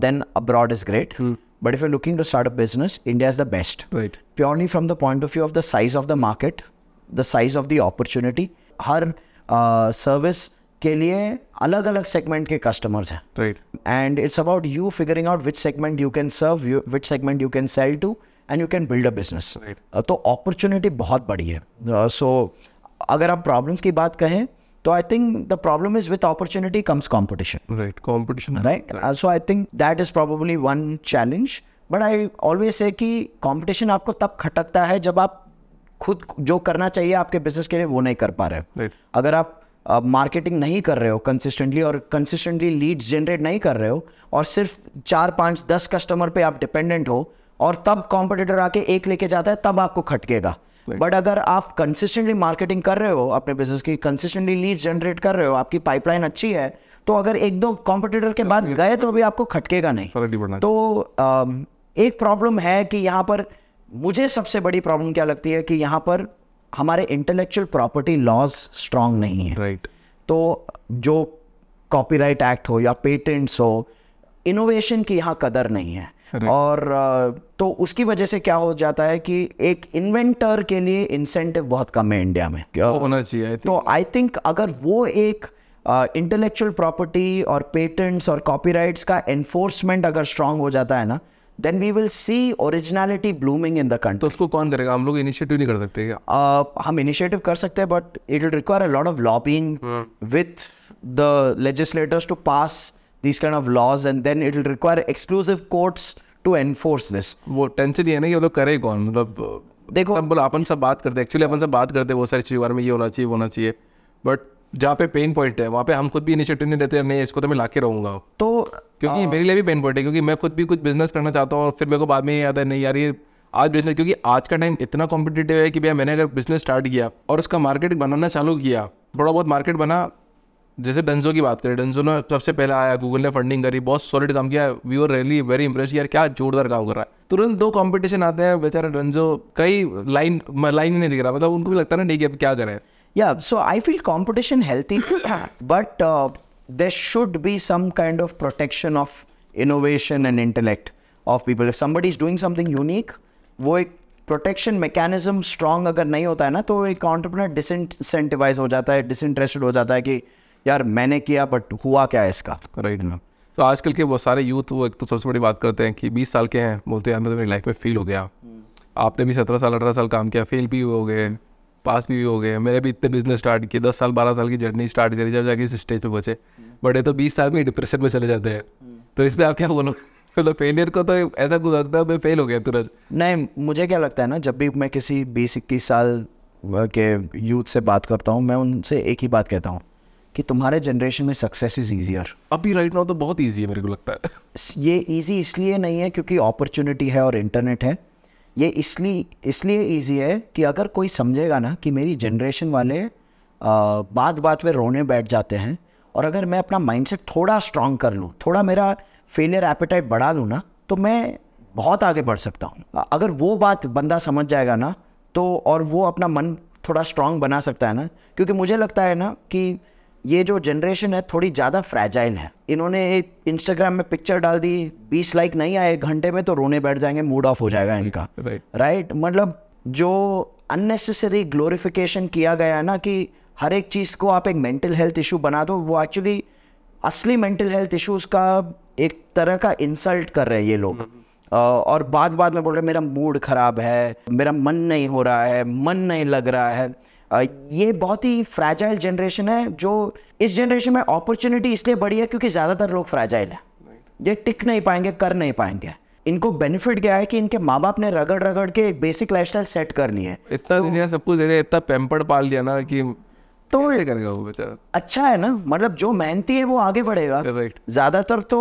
then abroad is great but if you looking to start a business India is the best right purely from the point of view of the size of the market, the size of the opportunity. हर service के लिए अलग अलग segment के customers हैं। Right and it's about you figuring out which segment you can serve which segment you can sell to and you can build a business तो opportunity बहुत बड़ी है। सो uh, so, अगर आप प्रॉब्लम्स की बात कहें तो I think the problem is with opportunity comes competition right right? uh, so i think that is probably one challenge but i always say कि कंपटीशन आपको तब खटकता है जब आप खुद जो करना चाहिए आपके बिज़नेस के लिए वो नहीं कर पा रहे। राइट अगर आप मार्केटिंग नहीं कर रहे हो कंसिस्टेंटली और कंसिस्टेंटली लीड्स जनरेट नहीं कर रहे हो और सिर्फ़ चार पाँच दस कस्टमर पे आप डिपेंडेंट हो और तब कॉम्पिटिटर आके एक लेके जाता है तब आपको खटकेगा। बट अगर आप कंसिस्टेंटली मार्केटिंग कर रहे हो अपने बिज़नेस की कंसिस्टेंटली लीड जनरेट कर रहे हो आपकी पाइपलाइन अच्छी है तो अगर एक दो कॉम्पिटिटर के बाद गए तो भी आपको खटकेगा नहीं। तो एक प्रॉब्लम है कि यहाँ पर मुझे सबसे बड़ी प्रॉब्लम क्या लगती है कि यहाँ पर हमारे इंटेलेक्चुअल प्रॉपर्टी लॉज स्ट्रांग नहीं है। राइट तो जो कॉपीराइट एक्ट हो या पेटेंट्स हो इनोवेशन की यहाँ कदर नहीं है। Correct. और तो उसकी वजह से क्या हो जाता है कि एक इन्वेंटर के लिए इंसेंटिव बहुत कम है इंडिया में। क्या- होना चाहिए तो आई थिंक अगर वो एक इंटेलेक्चुअल प्रॉपर्टी और पेटेंट्स और कॉपीराइट्स का एनफोर्समेंट अगर स्ट्रांग हो जाता है ना then we will see originality blooming in the country तो उसको कौन करेगा? हम लोग इनिशिएटिव नहीं कर सकते क्या? Uh, हम इनिशिएटिव कर सकते हैं but it will require a lot of lobbying with the legislators to pass these kind of laws and then it will require exclusive courts to enforce this. वो टेंशन ये है ना कि मतलब करे कौन? मतलब देखो- अपन सब बात करते हैं। एक्चुअली अपन सब बात करते बहुत सारी चीज़ों के बारे में ये होना चाहिए वो होना चाहिए। बट जहाँ पे पेन पॉइंट है वहाँ पे हम खुद भी इनिशिएटिव नहीं लेते नहीं इसको तो मैं ला के रहूँगा। तो क्योंकि आ, मेरे लिए भी पेन पॉइंट है क्योंकि मैं खुद भी कुछ बिज़नेस करना चाहता हूँ फिर मेरे को बाद में याद है नहीं यार ये आज बिज़नेस क्योंकि आज का टाइम इतना कॉम्पिटेटिव है कि भैया मैंने अगर बिज़नेस स्टार्ट किया और उसका मार्केट बनाना चालू किया थोड़ा बहुत मार्केट बना जैसे डंजो की बात करें डंजो ने सबसे पहले आया गूगल ने फंडिंग करी बहुत सॉलिड काम किया we are really very impress यार क्या जोरदार काम कर रहा है। तुरंत दो कंपटीशन आते हैं बेचारा डंजो कई लाइन लाइन नहीं दिख रहा मतलब उनको भी लगता है ना नहीं कि अब क्या करें। Yeah, so I feel competition healthy, but uh, there should be some kind of protection of innovation and intellect of people. If somebody is doing something unique, वो एक प्रोटेक्शन मैकेनिज्म स्ट्रांग अगर नहीं होता है ना तो एक ऑन्टरप्रनर डिसइंसेंटिवाइज हो जाता है डिसइंटरेस्टेड हो जाता है कि यार मैंने किया बट हुआ क्या है इसका? राइट ना। तो आजकल के बहुत सारे यूथ वो एक तो सबसे बड़ी बात करते हैं कि 20 साल के हैं बोलते हैं यार मैं तो मेरी लाइफ में फेल हो गया। आपने भी सत्रह साल अठारह साल काम किया फेल भी हो गए। पास भी हो गए मेरे भी इतने बिज़नेस स्टार्ट किए दस साल बारह साल की जर्नी स्टार्ट करी जब जाके इस स्टेज पे पहुँचे। बट ये तो बीस साल में डिप्रेशन में चले जाते हैं। तो इसमें आप क्या बोलो? मतलब फेलियर को तो ऐसा कुछ लगता है मैं फेल हो गया तुरंत। नहीं मुझे क्या लगता है ना जब भी मैं किसी बीस इक्कीस साल के यूथ से बात करता हूँ मैं उनसे एक ही बात कहता हूँ कि तुम्हारे जनरेशन में सक्सेस इज़ ईजियर अभी राइट नाउ तो बहुत ईजी है मेरे को लगता है। ये इजी इसलिए नहीं है क्योंकि अपॉर्चुनिटी है और इंटरनेट है। ये इसलिए इसलिए इजी है कि अगर कोई समझेगा ना कि मेरी जनरेशन वाले बात बात में रोने बैठ जाते हैं और अगर मैं अपना माइंडसेट थोड़ा स्ट्रांग कर लूँ, थोड़ा मेरा फेलियर एपेटाइट बढ़ा लूँ ना तो मैं बहुत आगे बढ़ सकता हूँ। अगर वो बात बंदा समझ जाएगा ना तो और वो अपना मन थोड़ा स्ट्रांग बना सकता है ना, क्योंकि मुझे लगता है ना कि ये जो जनरेशन है थोड़ी ज़्यादा फ्रैजाइल है। इन्होंने एक इंस्टाग्राम में पिक्चर डाल दी बीस लाइक नहीं आए एक घंटे में तो रोने बैठ जाएँगे मूड ऑफ़ हो जाएगा इनका। राइट राइट मतलब जो अननेसेसरी ग्लोरिफिकेशन किया गया है ना कि हर एक चीज़ को आप एक मेंटल हेल्थ इशू बना दो वो एक्चुअली असली मेंटल हेल्थ इश्यूज़ का एक तरह का इंसल्ट कर रहे हैं ये लोग। अ, और बाद बाद में बोल रहे मेरा मूड खराब है मेरा मन नहीं हो रहा है मन नहीं लग रहा है। ये बहुत ही फ्रैजाइल जनरेशन है जो इस जनरेशन में अपॉर्चुनिटी इसलिए बड़ी है क्योंकि ज़्यादातर लोग फ्रैजाइल है। ये टिक नहीं पाएँगे कर नहीं पाएँगे। इनको बेनिफिट क्या है कि इनके माँ बाप ने रगड़ रगड़ के एक बेसिक लाइफस्टाइल सेट कर ली है। इतना दुनिया सब कुछ दे रहे इतना पैम्पर्ड पाल दिया ना कि तो ये करेगा वो बेचारा? अच्छा है ना मतलब जो मेहनती है वो आगे बढ़ेगा। ज़्यादातर तो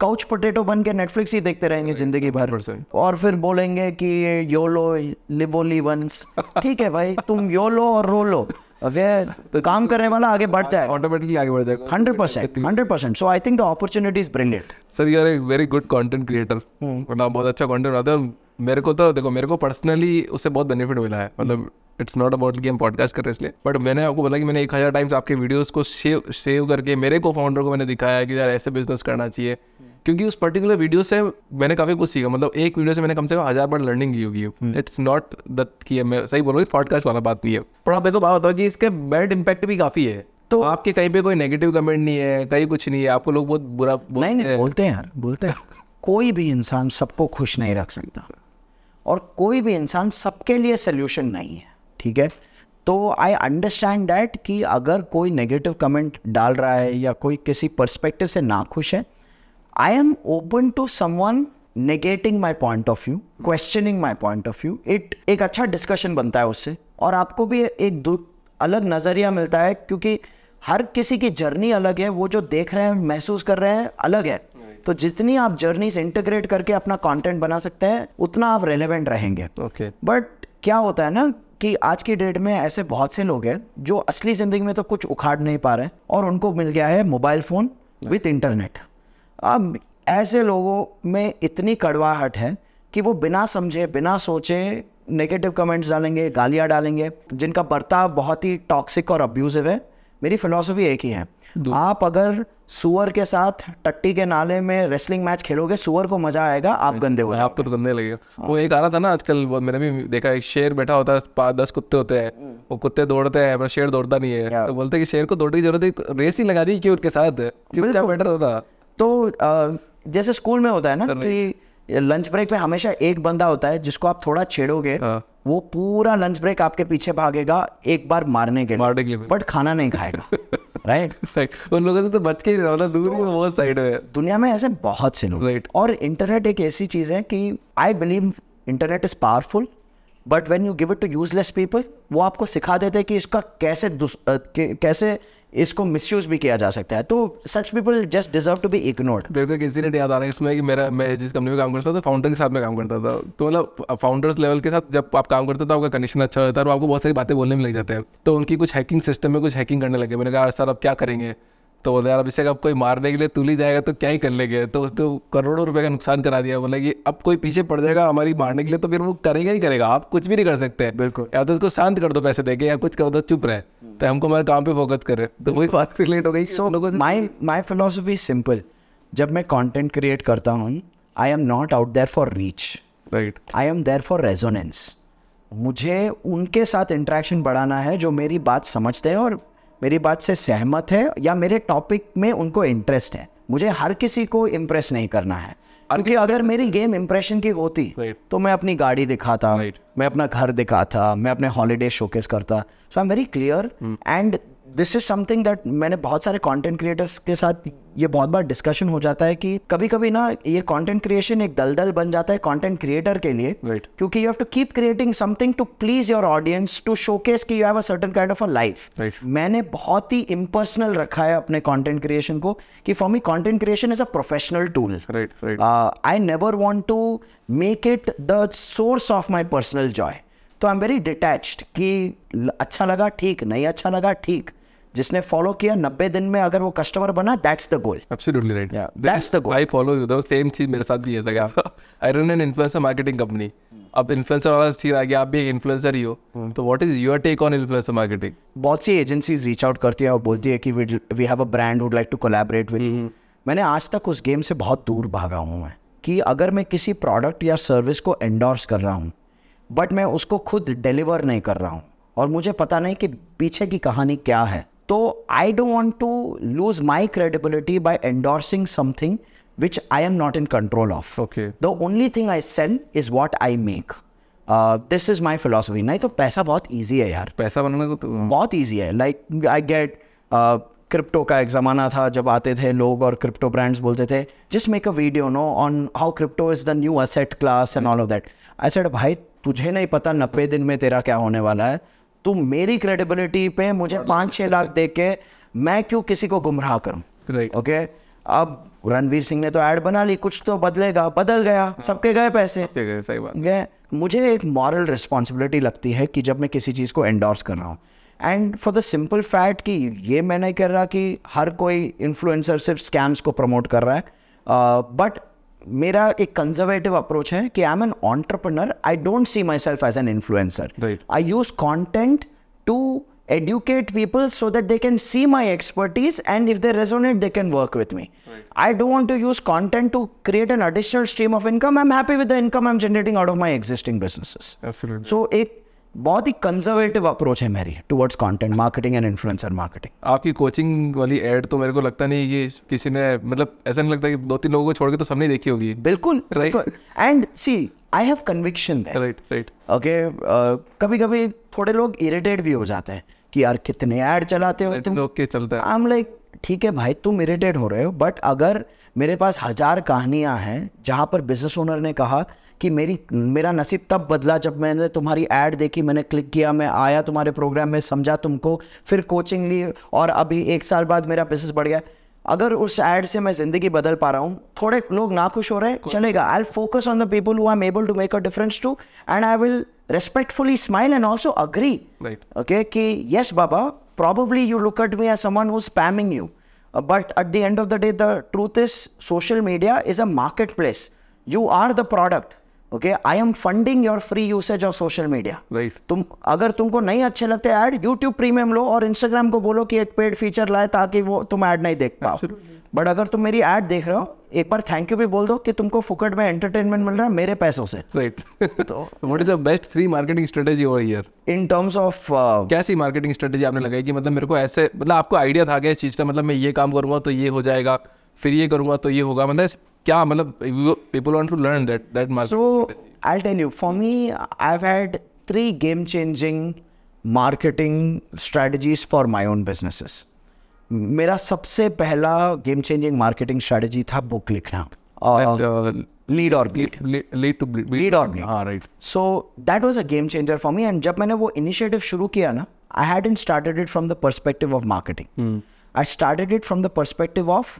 काउच पोटेटो बन के नेटफ्लिक्स ही देखते रहेंगे ज़िंदगी भर। और फिर बोलेंगे कि योलो लिव ओनली वंस ठीक है भाई तुम योलो और रोलो ओके काम करने वाला आगे बढ़ जाए। ऑटोमेटिकली आगे बढ़ जाएगा। Hundred percent hundred percent so I think the opportunity is brilliant sir you are a very good content creator मतलब आप बहुत अच्छा कंटेंट बनाते हो। मेरे को तो देखो मेरे को पर्सनली उससे बहुत बेनिफिट मिला है। मतलब इट्स नॉट अबाउट कि हम पॉडकास्ट कर रहे इसलिए। बट मैंने आपको बोला कि मैंने एक हज़ार टाइम्स आपके वीडियोस को सेव सेव करके मेरे को फाउंडर को मैंने दिखाया कि यार ऐसे बिज़नेस करना चाहिए। क्योंकि उस पर्टिकुलर वीडियो से मैंने काफ़ी कुछ सीखा। मतलब एक वीडियो से मैंने कम से कम हज़ार बार लर्निंग की होगी। इट्स नॉट दैट कि मैं सही बोल रहा हूँ पॉडकास्ट वाला बात भी है। पर आप मेरे को बात बताओ कि इसके बैड इम्पैक्ट भी काफ़ी है। तो आपके कहीं पे कोई नेगेटिव कमेंट नहीं है कहीं कुछ नहीं है आपको लोग बहुत बुरा नहीं नहीं बोलते हैं यार बोलते हैं। कोई भी इंसान सबको खुश नहीं रख सकता। और कोई भी इंसान सबके लिए सोल्यूशन नहीं है ठीक है? तो आई अंडरस्टैंड डैट कि अगर कोई नेगेटिव कमेंट डाल रहा है या कोई किसी पर्सपेक्टिव से नाखुश है I am open to someone negating my point of view questioning my point of view it एक अच्छा डिस्कशन बनता है उससे। और आपको भी एक अलग नज़रिया मिलता है क्योंकि हर किसी की जर्नी अलग है वो जो देख रहे हैं महसूस कर रहे हैं अलग है। तो जितनी आप जर्नी से इंटीग्रेट करके अपना कंटेंट बना सकते हैं उतना आप रेलेवेंट रहेंगे। Okay okay. बट क्या होता है ना कि आज की डेट में ऐसे बहुत से लोग हैं जो असली ज़िंदगी में तो कुछ उखाड़ नहीं पा रहे और उनको मिल गया है मोबाइल फ़ोन विथ इंटरनेट अब ऐसे लोगों में इतनी कड़वाहट है कि वो बिना समझे बिना सोचे नेगेटिव कमेंट्स डालेंगे गालियाँ डालेंगे जिनका बर्ताव बहुत ही टॉक्सिक और अब्यूजिव है। मेरी फिलॉसफी एक ही है। आप अगर सुअर के साथ टट्टी के नाले में रेसलिंग मैच खेलोगे सुअर को मज़ा आएगा आप गंदे हो आपको तो गंदे लगेगा। वो एक आ रहा था ना आजकल मैंने भी देखा एक शेर बैठा होता है पाँच दस कुत्ते होते हैं। वो कुत्ते दौड़ते हैं पर शेर दौड़ता नहीं है। तो बोलते कि शेर को दौड़ने की ज़रूरत है रेस ही लगा रही क्यों उनके साथ? चुपचाप बेटर होता तो जैसे स्कूल में होता है ना कि लंच ब्रेक में हमेशा एक बंदा होता है जिसको आप थोड़ा छेड़ोगे हाँ। वो पूरा लंच ब्रेक आपके पीछे भागेगा एक बार मारने के लिए मारने के लिए बट खाना नहीं खाएगा राइट. उन लोगों से तो बच के ही रहो ना दूर ही बहुत साइड में दुनिया में ऐसे बहुत से लोग Right. और इंटरनेट एक ऐसी चीज़ है कि I believe internet is powerful but when you give it to useless people वो आपको सिखा देते हैं कि इसका कैसे कैसे इसको मिसयूज भी किया जा सकता है। तो such people just deserve to be ignored मेरे को एक इंसिडेंट याद आ रहा है इसमें कि मेरा, मैं जिस कंपनी में काम करता था फाउंडर के साथ में काम करता था। तो मतलब फाउंडर्स लेवल के साथ जब आप काम करते हो तो आपका कंडीशन अच्छा होता है और आपको बहुत सारी बातें बोलने में लग जाते हैं। तो उनकी कुछ हैकिंग सिस्टम में कुछ हैकिंग करने लगे। मैंने कहा सर अब क्या करेंगे? तो बोले यार अब इसे अब कोई मारने के लिए तुल ही जाएगा तो क्या ही कर लेंगे? तो उसको करोड़ों रुपए का नुकसान करा दिया। बोला कि अब कोई पीछे पड़ जाएगा हमारी मारने के लिए तो फिर वो करेगा ही करेगा। आप कुछ भी नहीं कर सकते। बिल्कुल। या तो उसको शांत कर दो पैसे देके या कुछ कर दो चुप रहे। तो हमको हमारे काम पे फोकस करे। तो वही बात रिलेट हो गई। सो माई माई फिलोसफी सिंपल जब मैं कॉन्टेंट क्रिएट करता हूँ I am not out there for reach right I am there for resonance मुझे उनके साथ इंट्रैक्शन बढ़ाना है जो मेरी बात समझते हैं और मेरी बात से सहमत है या मेरे टॉपिक में उनको इंटरेस्ट है। मुझे हर किसी को इम्प्रेस नहीं करना है। क्योंकि अगर मेरी गेम इम्प्रेशन की होती तो मैं अपनी गाड़ी दिखाता मैं अपना घर दिखाता मैं अपने हॉलीडे शोकेस करता। So I am very clear and this is something that मैंने बहुत सारे कंटेंट क्रिएटर्स के साथ ये बहुत बार डिस्कशन हो जाता है कि कभी कभी ना ये कंटेंट क्रिएशन एक दलदल बन जाता है कंटेंट क्रिएटर के लिए Right. क्योंकि you have to keep creating something to please your audience to showcase कि you have a certain kind of a life मैंने बहुत ही इम्पर्सनल रखा है अपने कंटेंट क्रिएशन को कि for me content creation is a professional tool I never want to make it the source of my personal joy तो I am very detached कि अच्छा लगा ठीक नहीं अच्छा लगा ठीक। जिसने फॉलो किया नब्बे दिन में अगर वो कस्टमर बना that's the goal right. Yeah, that's the goal. I follow you. The same चीज़ मेरे साथ भी है सगा I run an influencer marketing company. अब इन्फ्लुएंसर वाला चीज़ आ गया आप भी एक इन्फ्लुएंसर ही हो तो what is your take on influencer marketing बहुत सी एजेंसीज रीच आउट करती है और बोलती है कि we have a brand would like to collaborate with मैंने आज तक उस गेम से बहुत दूर भागा हूँ मैं कि अगर मैं किसी प्रोडक्ट या सर्विस को एंडोर्स कर रहा हूँ बट मैं उसको खुद डिलीवर नहीं कर रहा हूँ और मुझे पता नहीं कि पीछे की कहानी क्या है तो I don't want to lose my credibility by endorsing something which I am not in control of Okay. The only thing I sell is what I make this is my philosophy नहीं तो पैसा बहुत easy है यार। पैसा बनाने को तो बहुत ईजी है। लाइक आई गेट क्रिप्टो का एक ज़माना था जब आते थे लोग और क्रिप्टो ब्रांड्स बोलते थे just make a video no on how crypto is the new asset class and all of that I said भाई तुझे नहीं पता नब्बे दिन में तेरा क्या होने वाला है। तू मेरी क्रेडिबिलिटी पे मुझे पाँच छः लाख दे के मैं क्यों किसी को गुमराह करूँ? ओके अब रणवीर सिंह ने तो ऐड बना ली कुछ तो बदलेगा। बदल गया। सबके गए पैसे। है सही बात। गए। मुझे एक मॉरल रिस्पॉन्सिबिलिटी लगती है कि जब मैं किसी चीज़ को एंडोर्स कर रहा हूँ। And for the simple fact कि ये मैं नहीं कर रहा कि हर कोई इन्फ्लुएंसर सिर्फ़ स्कैम्स को प्रमोट कर रहा है। बट मेरा एक कंजर्वेटिव अप्रोच है कि I am an entrepreneur I don't see myself as an influencer I use content to educate people so that they can see my expertise and if they resonate they can work with me I don't want to use content to create an additional stream of income I am happy with the income I am generating out of my existing business so एक बहुत ही conservative approach है मेरी towards content marketing and influencer marketing आपकी coaching वाली ad तो मेरे को लगता नहीं कि किसी ने मतलब ऐसा नहीं लगता कि दो तीन लोगों को छोड़ के तो सबने देखी होगी। बिल्कुल Right. And see I have conviction right right okay कभी कभी थोड़े लोग इरिटेट भी हो जाते हैं कि यार कितने ऐड चलाते हो तुम। ओके चलता है। आई एम लाइक ठीक है भाई तुम इरिटेट हो रहे हो बट अगर मेरे पास हज़ार कहानियाँ हैं जहाँ पर बिज़नेस ओनर ने कहा कि मेरी मेरा नसीब तब बदला जब मैंने तुम्हारी ऐड देखी मैंने क्लिक किया मैं आया तुम्हारे प्रोग्राम में समझा तुमको फिर कोचिंग ली और अभी एक साल बाद मेरा बिज़नेस बढ़ गया। अगर उस एड से मैं ज़िंदगी बदल पा रहा हूँ थोड़े लोग नाखुश हो रहे हैं चलेगा। I focus on the people who I am able to make a difference to and I will smile and also agree Right. okay ki yes baba probably you look at me as someone who's spamming you Uh, but at the end of the day the truth is social media is a marketplace you are the product okay i am funding your free usage of social media right तुम अगर तुमको नहीं अच्छे लगते add YouTube premium लो और Instagram को बोलो कि एक पेड फीचर लाए ताकि वो तुम ऐड नहीं देख पाओ बट अगर तुम मेरी ऐड देख रहे हो एक बार थैंक यू भी बोल दो कि तुमको फुकट में एंटरटेनमेंट मिल रहा है मेरे पैसों से। राइट तो what is the best free marketing strategy over here in terms of कैसी मार्केटिंग स्ट्रेटेजी आपने लगाई कि मतलब मेरे को ऐसे मतलब आपको आइडिया था क्या इस चीज़ का? मतलब मैं ये काम करूँगा तो ये हो जाएगा फिर ये करूँगा तो ये होगा। मतलब क्या मतलब people want to learn that that market So I'll tell you, for me, I've had three game changing marketing strategies for my own businesses. मेरा सबसे पहला गेम चेंजिंग मार्केटिंग स्ट्रेटजी था बुक लिखना लीड और लीड. हाँ right so that was a game changer for me and जब मैंने वो इनिशिएटिव शुरू किया ना I had in started it from the perspective of marketing I started it from the perspective of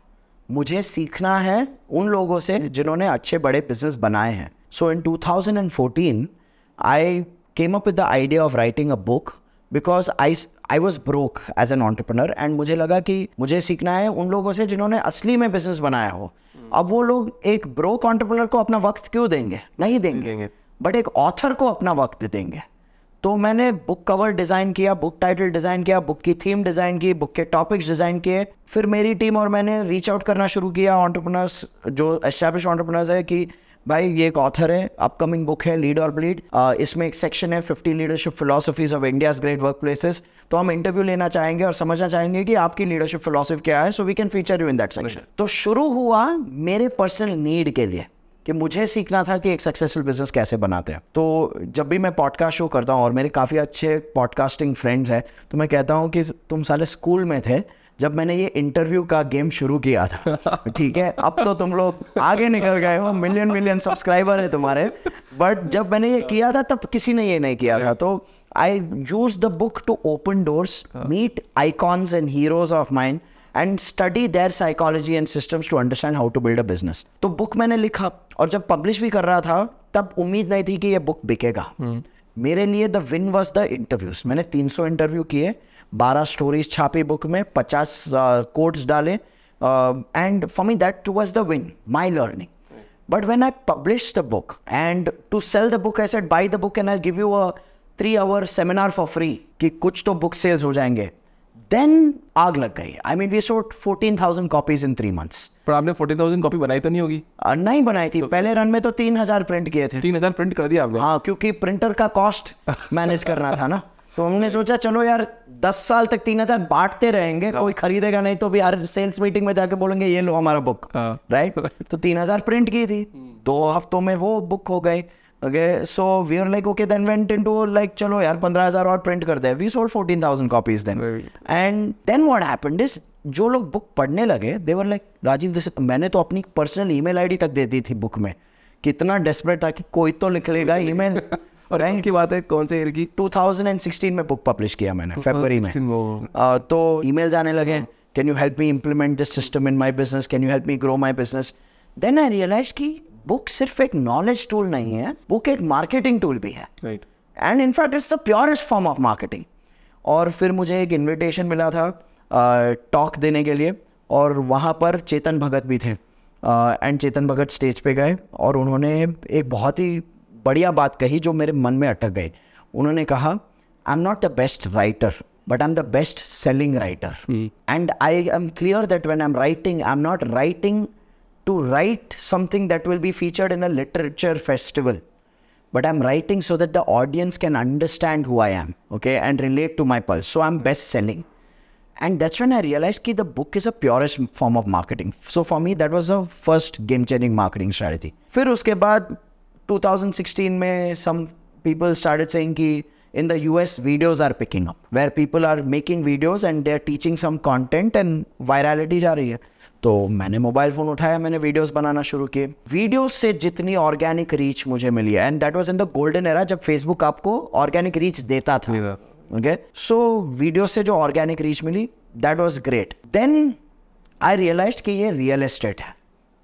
मुझे सीखना है उन लोगों से जिन्होंने अच्छे बड़े बिज़नेस बनाए हैं। So in 2014 I came up with the idea of writing a book because I I was broke as an entrepreneur and मुझे लगा कि मुझे सीखना है उन लोगों से जिन्होंने असली में बिज़नेस बनाया हो। अब वो लोग एक ब्रोक ऑन्टरप्रनर को अपना वक्त क्यों देंगे? नहीं देंगे। देंगे। बट एक ऑथर को अपना वक्त देंगे। तो मैंने बुक कवर डिज़ाइन किया बुक टाइटल डिज़ाइन किया बुक की थीम डिज़ाइन की बुक के टॉपिक्स डिज़ाइन किए। फिर मेरी टीम और मैंने रीच आउट करना शुरू किया। ऑन्टरप्रनर्स जो एस्टैब्लिश ऑन्टरप्रनर्स है कि भाई ये एक ऑथर है अपकमिंग बुक है लीड और ब्लीड इसमें एक सेक्शन है 50 leadership philosophies of India's great workplaces तो हम इंटरव्यू लेना चाहेंगे और समझना चाहेंगे कि आपकी लीडरशिप फिलोसफी क्या है so we can feature you in that section तो शुरू हुआ मेरे पर्सनल नीड के लिए कि मुझे सीखना था कि एक सक्सेसफुल बिज़नेस कैसे बनाते हैं। तो जब भी मैं पॉडकास्ट शो करता हूँ और मेरे काफ़ी अच्छे पॉडकास्टिंग फ्रेंड्स हैं तो मैं कहता हूँ कि तुम साले स्कूल में थे जब मैंने ये इंटरव्यू का गेम शुरू किया था ठीक है? अब तो तुम लोग आगे निकल गए हो मिलियन मिलियन सब्सक्राइबर है तुम्हारे। बट जब मैंने ये किया था तब किसी ने ये नहीं किया था। तो I use the book to open doors meet icons and heroes of mind and study their psychology and systems to understand how to build a business तो बुक मैंने लिखा और जब पब्लिश भी कर रहा था तब उम्मीद नहीं थी कि ये बुक बिकेगा। मेरे लिए the win was the interviews मैंने 300 इंटरव्यू किए 12 स्टोरीज छापी बुक में 50 कोट्स डाले and for me that was the win my learning But when I published the book and to sell the book, I said, buy the book and I'll give you a three hour seminar for free कि कुछ तो book sales हो जाएँगे. Then आग लग गई. I mean, we sold 14,000 copies in three months. पर आपने फोर्टी थाउज़ेंड कॉपी बनाई तो नहीं होगी Uh, नहीं बनाई थी तो, पहले रन में तो तीन हज़ार प्रिंट किए थे तीन हज़ार प्रिंट कर दिया आपने हाँ क्योंकि प्रिंटर का कॉस्ट मैनेज करना था ना तो हमने सोचा चलो यार दस साल तक तीन हज़ार बांटते रहेंगे कोई खरीदेगा नहीं तो भी यार सेल्स मीटिंग में जाके बोलेंगे ये लो हमारा बुक हाँ। राइट तो तीन हज़ार प्रिंट की थी। दो हफ्तों में वो बुक हो गई। Okay so we are like okay then went into like चलो यार पंद्रह हज़ार और प्रिंट कर दे. We sold fourteen thousand copies then and then what happened is जो लोग बुक पढ़ने लगे they were like Rajiv this मैंने तो अपनी पर्सनल ईमेल आईडी तक दे दी थी बुक में. कितना डेस्परेट था कि कोई तो लिख लेगा ईमेल और की बात है कौन से ईयर की? 2016 में बुक पब्लिश किया मैंने फरवरी में। 2016 वो- Uh, तो ईमेल्स आने लगे can you help me implement this system in my business can you help me grow my business then I realize कि बुक सिर्फ़ एक नॉलेज टूल नहीं है बुक एक मार्केटिंग टूल भी है। And in fact it's the purest form of marketing और फिर मुझे एक इन्विटेशन मिला था टॉक देने के लिए और वहाँ पर चेतन भगत भी थे। एंड चेतन भगत स्टेज पे गए और उन्होंने एक बहुत ही बढ़िया बात कही जो मेरे मन में अटक गए उन्होंने कहा I am not the best writer but I am the best selling writer and I am clear that when I am writing I am not writing to write something that will be featured in a literature festival but I am writing so that the audience can understand who I am okay and relate to my purse so I am best selling and that's when I realize की the book is a purest form of marketing so for me that was a first game changing marketing strategy फिर उसके बाद 2016 में some people started saying कि in the US videos are picking up where people are making videos and they're teaching some content and virality जा रही है। तो मैंने मोबाइल फ़ोन उठाया मैंने वीडियोस बनाना शुरू किए। वीडियोस से जितनी ऑर्गेनिक रीच मुझे मिली है and that was in the golden era जब फेसबुक आपको ऑर्गेनिक रीच देता था। ओके सो वीडियो से जो organic reach milli that was great then I realize कि ये रियल एस्टेट है।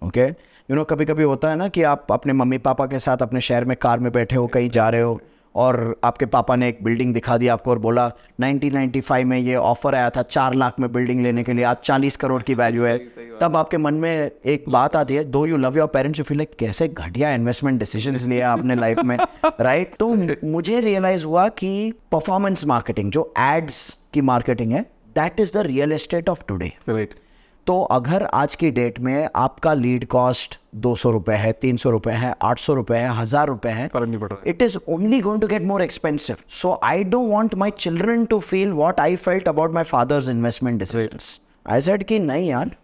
ओके यू नो कभी कभी होता है ना कि आप अपने मम्मी पापा के साथ अपने शहर में कार में बैठे हो कहीं जा रहे हो और आपके पापा ने एक बिल्डिंग दिखा दी आपको और बोला 1995 में ये ऑफ़र आया था चार लाख में बिल्डिंग लेने के लिए आज 40 करोड़ की वैल्यू है। तब आपके मन में एक बात आती है do you love your parents you feel like कैसे घटिया इन्वेस्टमेंट डिसीज़न लिया आपने लाइफ में? राइट तो मुझे रियलाइज़ हुआ कि परफॉर्मेंस मार्केटिंग जो एड्स की मार्केटिंग है that is the real estate of today right तो अगर आज की डेट में आपका लीड कॉस्ट दो सौ रुपए है तीन सौ रुपए है आठ सौ रुपए है हज़ार रुपए है it is only going to get more expensive so I don't want my children to feel what I felt about my father's investment decision I said कि नहीं यार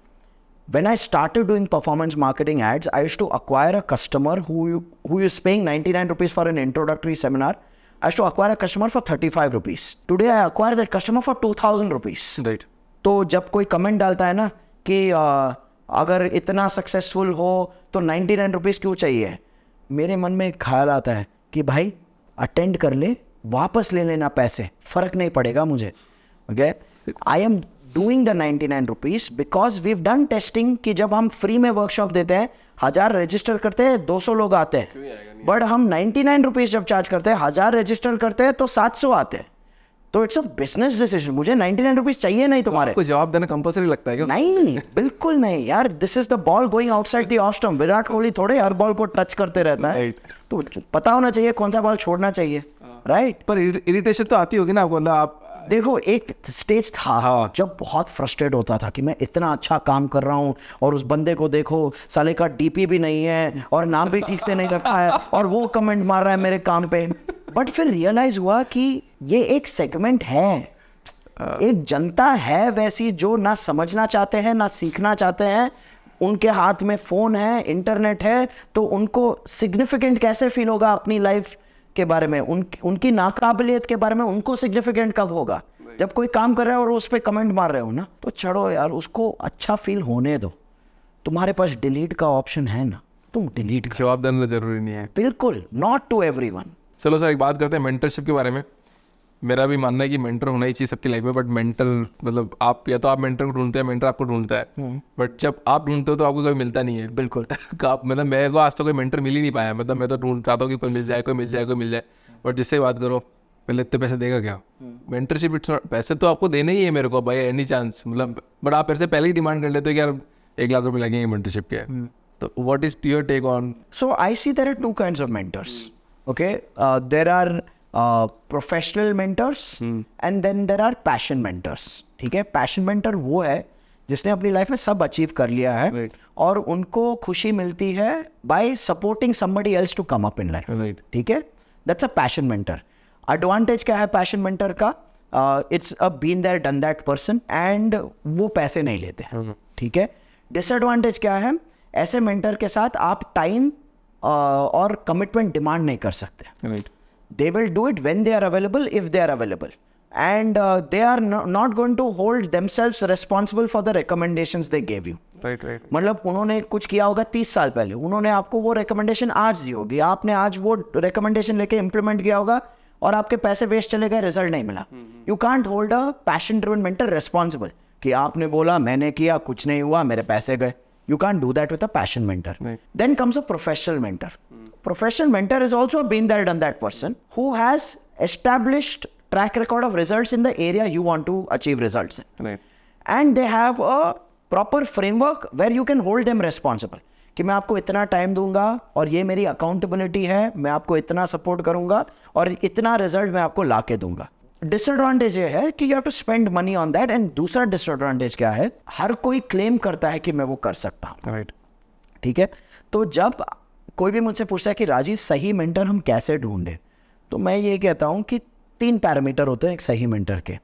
when I start doing performance marketing ads I used to acquire a customer who is paying ninety nine rupees for an introductory seminar I to acquire a customer for thirty five rupees today I acquire that customer for two thousand rupees तो जब कोई comment डालता है ना कि आ, अगर इतना successful हो तो 99 नाइन रुपीज़ क्यों चाहिए? मेरे मन में एक ख्याल आता है कि भाई अटेंड कर ले वापस ले लेना पैसे फ़र्क नहीं पड़ेगा मुझे okay I am doing the 99 nine rupees because we done testing कि जब हम फ्री में वर्कशॉप देते हैं हज़ार रजिस्टर करते हैं 200 लोग आते हैं बट हम 99 नाइन रुपीज़ जब चार्ज करते हैं हज़ार रजिस्टर करते हैं तो 700 आते हैं। तो इट्स अ बिज़नेस डिसीज़न मुझे 99 नाइन रुपीज़ चाहिए नहीं तुम्हारे। कोई जवाब देना कंपलसरी लगता है क्या? नहीं बिल्कुल नहीं यार। This is the ball going outside the off stump Virat Kohli थोड़े हर बॉल को टच करते रहता है। Right. तो पता होना चाहिए कौन सा बॉल छोड़ना चाहिए। राइट पर इरिटेशन तो आती होगी ना आपको मतलब आप देखो, एक स्टेज था हाँ। जब बहुत फ्रस्ट्रेट होता था कि मैं इतना अच्छा काम कर रहा हूँ और उस बंदे को देखो, साले का डीपी भी नहीं है और नाम भी ठीक से नहीं रखा है और वो कमेंट मार रहा है मेरे काम पे बट फिर रियलाइज़ हुआ कि ये एक सेगमेंट है एक जनता है वैसी जो ना समझना चाहते हैं, ना सीखना चाहते हैं उनके हाथ में फ़ोन है इंटरनेट है तो उनको सिग्निफिकेंट कैसे फील होगा अपनी लाइफ के बारे में उन उनकी नाकाबिलियत के बारे में उनको सिग्निफिकेंट कब होगा? जब कोई काम कर रहे हो और उस पर कमेंट मार रहे हो ना तो चढ़ो यार उसको अच्छा फील होने दो। तुम्हारे पास डिलीट का ऑप्शन है ना तुम डिलीट जवाब देना ज़रूरी नहीं है। बिल्कुल नॉट टू एवरी चलो सर एक बात करते हैं मेंटरशिप के बारे में। मेरा भी मानना है कि मेंटर होना ही चाहिए सबकी लाइफ में बट मेंटल मतलब आप या तो आप मेंटर को ढूंढते हैं मेंटर आपको ढूंढता है। बट जब आप ढूंढते हो तो आपको कभी मिलता नहीं है। बिल्कुल। आप मतलब मेरे को आज तो कोई मेंटर मिल ही नहीं पाया। मतलब मैं तो ढूंढ चाहता हूँ कि कोई मिल जाए कोई मिल जाए कोई मिल जाए। बट जिससे बात करो पहले इतने पैसे देगा क्या? मेंटरशिप इट्स पैसे तो आपको देने ही है मेरे को भाई एनी चांस मतलब बट आप पैसे पहले ही डिमांड कर लेते हो कि यार एक लाख रुपये लगेंगे मेंटरशिप के। तो what is your take on so I there are two kinds of mentors. Okay, uh, there are uh, professional mentors and then there are passion mentors. ठीक है? पैशन मेंटर वो है जिसने अपनी लाइफ में सब अचीव कर लिया है Right. और उनको खुशी मिलती है by supporting somebody else to come up in life. Right ठीक है? That's a passion mentor advantage क्या है पैशन मेंटर का? It's a been that done that person and वो पैसे नहीं लेते हैं ठीक है? डिसएडवांटेज क्या है? ऐसे मेंटर के साथ आप टाइम uh, और कमिटमेंट डिमांड नहीं कर सकते। Right they will do it when they are available if they are available and uh, they are no, not going to hold themselves responsible for the recommendations they gave you right right मतलब उन्होंने कुछ किया होगा तीस साल पहले उन्होंने आपको वो रिकमेंडेशन आज दी होगी आपने आज वो रिकमेंडेशन लेके इम्प्लीमेंट किया होगा और आपके पैसे वेस्ट चले गए रिज़ल्ट नहीं मिला you can't hold a passion driven mentor responsible कि आपने बोला मैंने किया कुछ नहीं हुआ मेरे पैसे गए you can't do that with a passion mentor Right. then comes a professional mentor professional mentor has also been there done that person who has established track record of results in the area you want to achieve results in right and they have a proper framework where you can hold them responsible कि मैं आपको इतना time दूँगा और ये मेरी accountability है मैं आपको इतना सपोर्ट करूँगा और इतना रिज़ल्ट मैं आपको ला के दूँगा डिसएडवांटेज ये है कि you have to spend money on that and दूसरा डिसएडवांटेज क्या है हर कोई क्लेम करता है कि मैं वो कर सकता हूँ राइट ठीक है तो जब कोई भी मुझसे पूछता है कि राजीव सही मेंटर हम कैसे ढूंढें? तो मैं ये कहता हूँ कि तीन पैरामीटर होते हैं एक सही मेंटर के।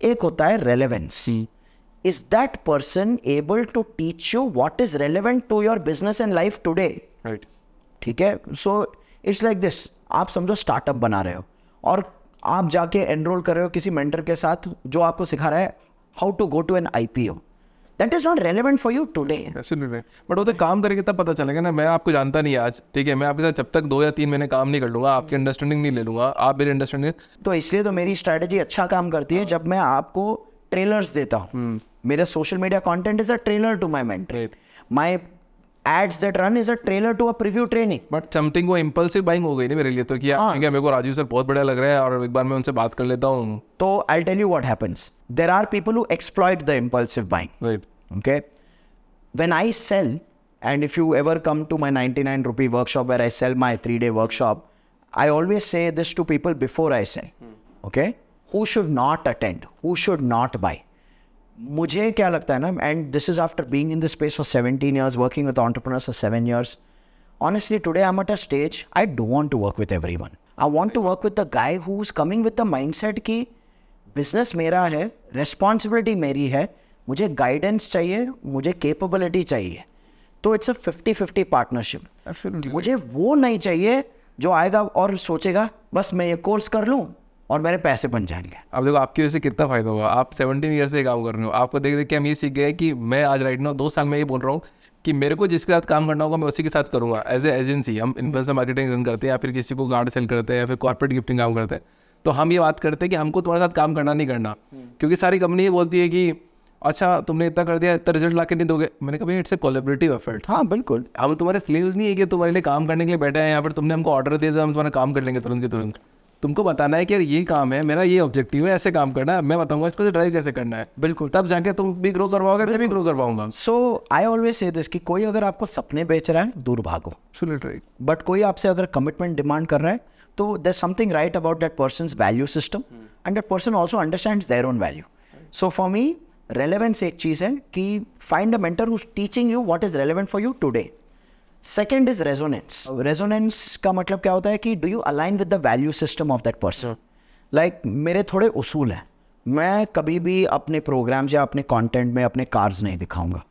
एक होता है relevance is that person able to teach you what is relevant to your business and life today right ठीक है? सो इट्स लाइक दिस आप समझो स्टार्टअप बना रहे हो और आप जाके एनरोल कर रहे हो किसी मेंटर के साथ जो आपको सिखा रहा है how to go to an I P O that is not relevant for you today but वो तो काम करके तब पता चलेगा ना। मैं आपको जानता नहीं आज। ठीक है? मैं आपके साथ जब तक दो या तीन महीने काम नहीं कर लूँगा आपकी अंडरस्टैंडिंग नहीं ले लूँगा। आप मेरी अंडरस्टैंडिंग तो इसलिए तो मेरी स्ट्रैटेजी अच्छा काम करती है जब मैं आपको ट्रेलर्स देता हूँ। मेरा social media content is a trailer to my mentor Right. My ads that run is a trailer to a preview training but something वो इम्पल्सिव बाइंग हो गई ना मेरे लिए तो कि हाँ। मेरे को राजू सर बहुत बढ़िया लग रहा है और एक बार मैं उनसे बात कर लेता हूँ। तो I tell you what happens there are people who exploit the impulsive buying right okay when i sell and if you ever come to my 99 rupee workshop where i sell my 3 day workshop i always say this to people before i sell okay who should not attend who should not buy मुझे क्या लगता है ना and this is after being in this space for 17 years working with entrepreneurs for 7 years honestly today i'm at a stage i don't want to work with everyone i want to work with the guy who's coming with the mindset कि business मेरा है responsibility मेरी है मुझे guidance चाहिए मुझे capability चाहिए। तो it's a fifty fifty partnership मुझे वो नहीं चाहिए जो आएगा और सोचेगा बस मैं ये कोर्स कर लूँ और मेरे पैसे बन जाएँगे। अब देखो आपकी वजह से कितना फ़ायदा होगा। आप सेवनटीन ईयर से काम कर रहे हो। आपको देख देख के हम ये सीख गए कि मैं आज राइट ना दो साल में ये बोल रहा हूँ कि मेरे को जिसके साथ काम करना होगा मैं उसी के साथ करूँगा। एज ए एजेंसी हम इन्फ्लुएंसर मार्केटिंग रन करते हैं या फिर किसी को गार्ड सेल करते हैं या फिर कॉर्पोरेट गिफ्टिंग काम करते हैं। तो हम ये बात करते हैं कि हमको तुम्हारे साथ काम करना नहीं करना। क्योंकि सारी कंपनी ये बोलती है कि अच्छा तुमने इतना कर दिया इतना रिज़ल्ट ला के नहीं दोगे? मैंने कहा इट्स ए कोलेबरेटिव एफर्ट हाँ बिल्कुल। हम तुम्हारे स्लीव्स नहीं है कि तुम्हारे लिए काम करने के लिए बैठे हैं या फिर तुमने हमको ऑर्डर दिया हम तुम्हारा काम कर लेंगे तुरंत के तुरंत। तुमको बताना है कि यार ये काम है मेरा ये ऑब्जेक्टिव है ऐसे काम करना है मैं बताऊँगा इसको ड्राइव कैसे करना है। बिल्कुल। तब जाके तुम भी ग्रो करवाओगे मैं भी grow करवाऊँगा। So I always say this कि कोई अगर आपको सपने बेच रहा है दूर भागो। राइट बट कोई आपसे अगर कमिटमेंट डिमांड कर रहा है तो there something right about that person value system and that person also understand their own value so for me relevance एक चीज़ है कि find a mentor who teaching you what is relevant for you today second is resonance resonance का मतलब क्या होता है कि do you align with the value system of that person like मेरे थोड़े उसूल हैं। मैं कभी भी अपने प्रोग्राम्स या अपने कंटेंट में अपने कार्स नहीं दिखाऊँगा।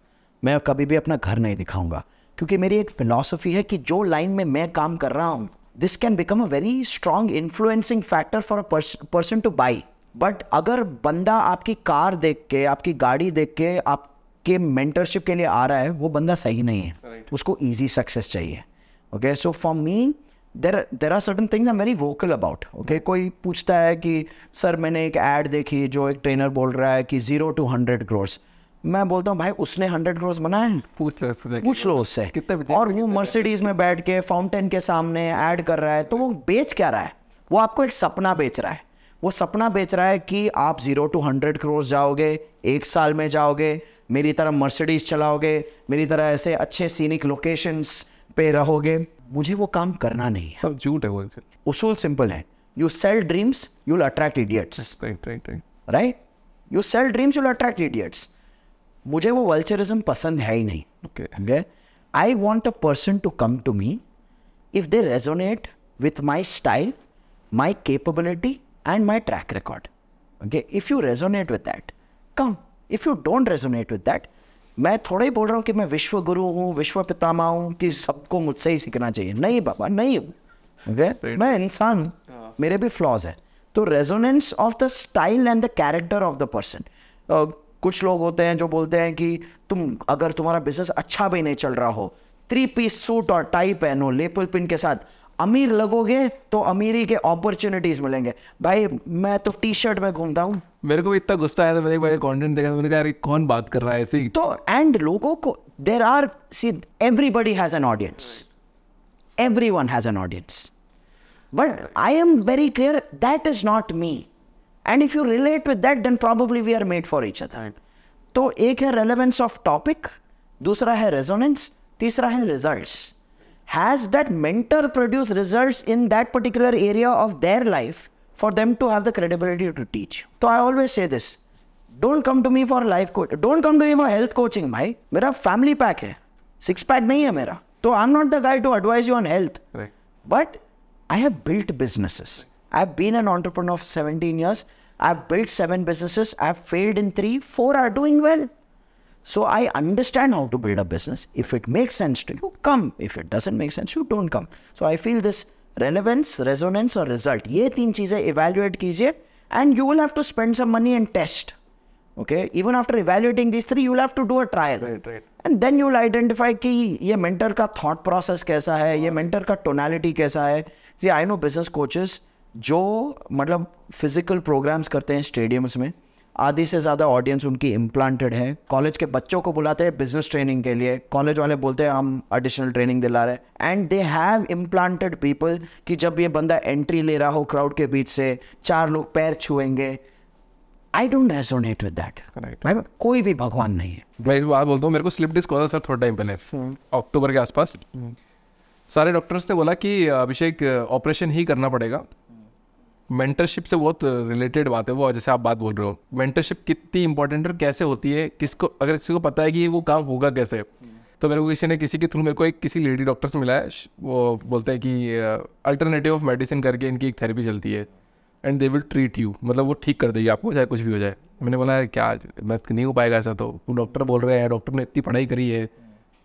मैं कभी भी अपना घर नहीं दिखाऊँगा। क्योंकि मेरी एक फिलॉसफी है कि जो लाइन में मैं काम कर रहा हूँ this can become a very strong influencing factor for a person to buy but अगर बंदा आपकी कार देख के आपकी गाड़ी देख के आपके मेंटरशिप के लिए आ रहा है वो बंदा सही नहीं है। Right. उसको ईजी सक्सेस चाहिए। Okay so for me there there are certain things I am very vocal about okay कोई पूछता है कि सर मैंने एक ऐड देखी जो एक ट्रेनर बोल रहा है कि ज़ीरो टू हंड्रेड क्रोर्स मैं बोलता हूँ भाई उसने हंड्रेड क्रोर्स बनाए हैं। पूछ लो उससे पूछ लो उससे। कितने और वो मर्सिडीज में बैठ के फाउंटेन के सामने ऐड कर रहा है तो वो बेच क्या रहा है? वो आपको एक सपना बेच रहा है। वो सपना बेच रहा है कि आप ज़ीरो टू हंड्रेड क्रोर्स जाओगे एक साल में जाओगे मेरी तरह मर्सिडीज चलाओगे मेरी तरह ऐसे अच्छे सीनिक लोकेशंस पे रहोगे। मुझे वो काम करना नहीं है। सब झूठ है वो उसूल सिंपल है। You sell dreams you will attract idiots right right right right you sell dreams you will attract idiots मुझे वो वल्चरिज्म पसंद है ही नहीं। Okay. I want a person to come to me. If they resonate with my style, my capability, and my track record. Okay. If you resonate with that, come. If you don't resonate with that, मैं थोड़ा ही बोल रहा हूँ कि मैं विश्व गुरु हूँ विश्व पितामा हूँ कि सबको मुझसे ही सीखना चाहिए नहीं बाबा नहीं हूँ okay? मैं इंसान हूँ मेरे भी फ्लॉज है तो resonance of the style and the character of the person कुछ लोग होते हैं जो बोलते हैं कि तुम अगर तुम्हारा बिज़नेस अच्छा भी नहीं चल रहा हो थ्री पीस सूट और टाई पहनो लेपल पिन के साथ अमीर लगोगे तो अमीरी के अपॉर्चुनिटीज़ मिलेंगे। भाई मैं तो टी शर्ट में घूमता हूँ। मेरे को भी इतना गुस्सा आया था मैंने एक बार कंटेंट देखा तो मैंने कहा कौन बात कर रहा है ऐसे? तो एंड लोगों को there are see everybody has an audience every one has an audience but I am very clear that is not me and if you relate with that then probably we are made for each other. तो एक है relevance of topic दूसरा है resonance तीसरा है results has that mentor produce results in that particular area of their life for them to have the credibility to teach तो I always say this don't come to me for life coach don't come to me for health coaching भाई मेरा family pack है six pack नहीं है मेरा तो I am not the guy to advise you on health right But I have built businesses. I've been an entrepreneur for 17 years. I've built seven businesses. I've failed in three. Four are doing well. So I understand how to build a business. If it makes sense to you, come. If it doesn't make sense, you don't come. So I feel this relevance resonance और result ये तीन चीज़ें evaluate कीजिए and you will have to spend some money and test okay even after evaluating this three you will have to do a trial right right and then you identify कि ये mentor का thought process कैसा है? ये mentor का tonality कैसा है? जी आई नो बिज़नेस कोचेस जो मतलब फ़िज़िकल प्रोग्राम्स करते हैं स्टेडियम्स में आधी से ज़्यादा ऑडियंस उनकी इम्प्लांटेड है। कॉलेज के बच्चों को बुलाते हैं बिज़नेस ट्रेनिंग के लिए। कॉलेज वाले बोलते हैं हम एडिशनल ट्रेनिंग दिला रहे हैं। And they have implanted people कि जब ये बंदा एंट्री ले रहा हो क्राउड के बीच से चार लोग पैर छुएँगे। I don't resonate with that कोई भी भगवान नहीं है। मैं बात बोलता हूँ मेरे को स्लिप डिस्क हुआ सर थोड़ा टाइम पहले। अक्टूबर के आसपास। सारे डॉक्टर्स ने बोला कि अभिषेक ऑपरेशन ही करना पड़ेगा। मेंटरशिप से बहुत रिलेटेड बात है वो जैसे आप बात बोल रहे हो। मेंटरशिप कितनी इंपॉर्टेंट और कैसे होती है? किसको अगर किसी को पता है कि वो काम होगा कैसे तो मेरे को किसी ने किसी के थ्रू मेरे को एक किसी लेडी डॉक्टर से मिला है वो बोलते हैं कि अल्टरनेटिव ऑफ़ मेडिसिन करके इनकी एक थेरेपी चलती है and they will treat you मतलब वो ठीक कर देगी आपको चाहे कुछ भी हो जाए। मैंने बोला "यार, क्या मैं नहीं हो पाएगा ऐसा तो। वो डॉक्टर बोल रहे हैं डॉक्टर ने इतनी पढ़ाई करी है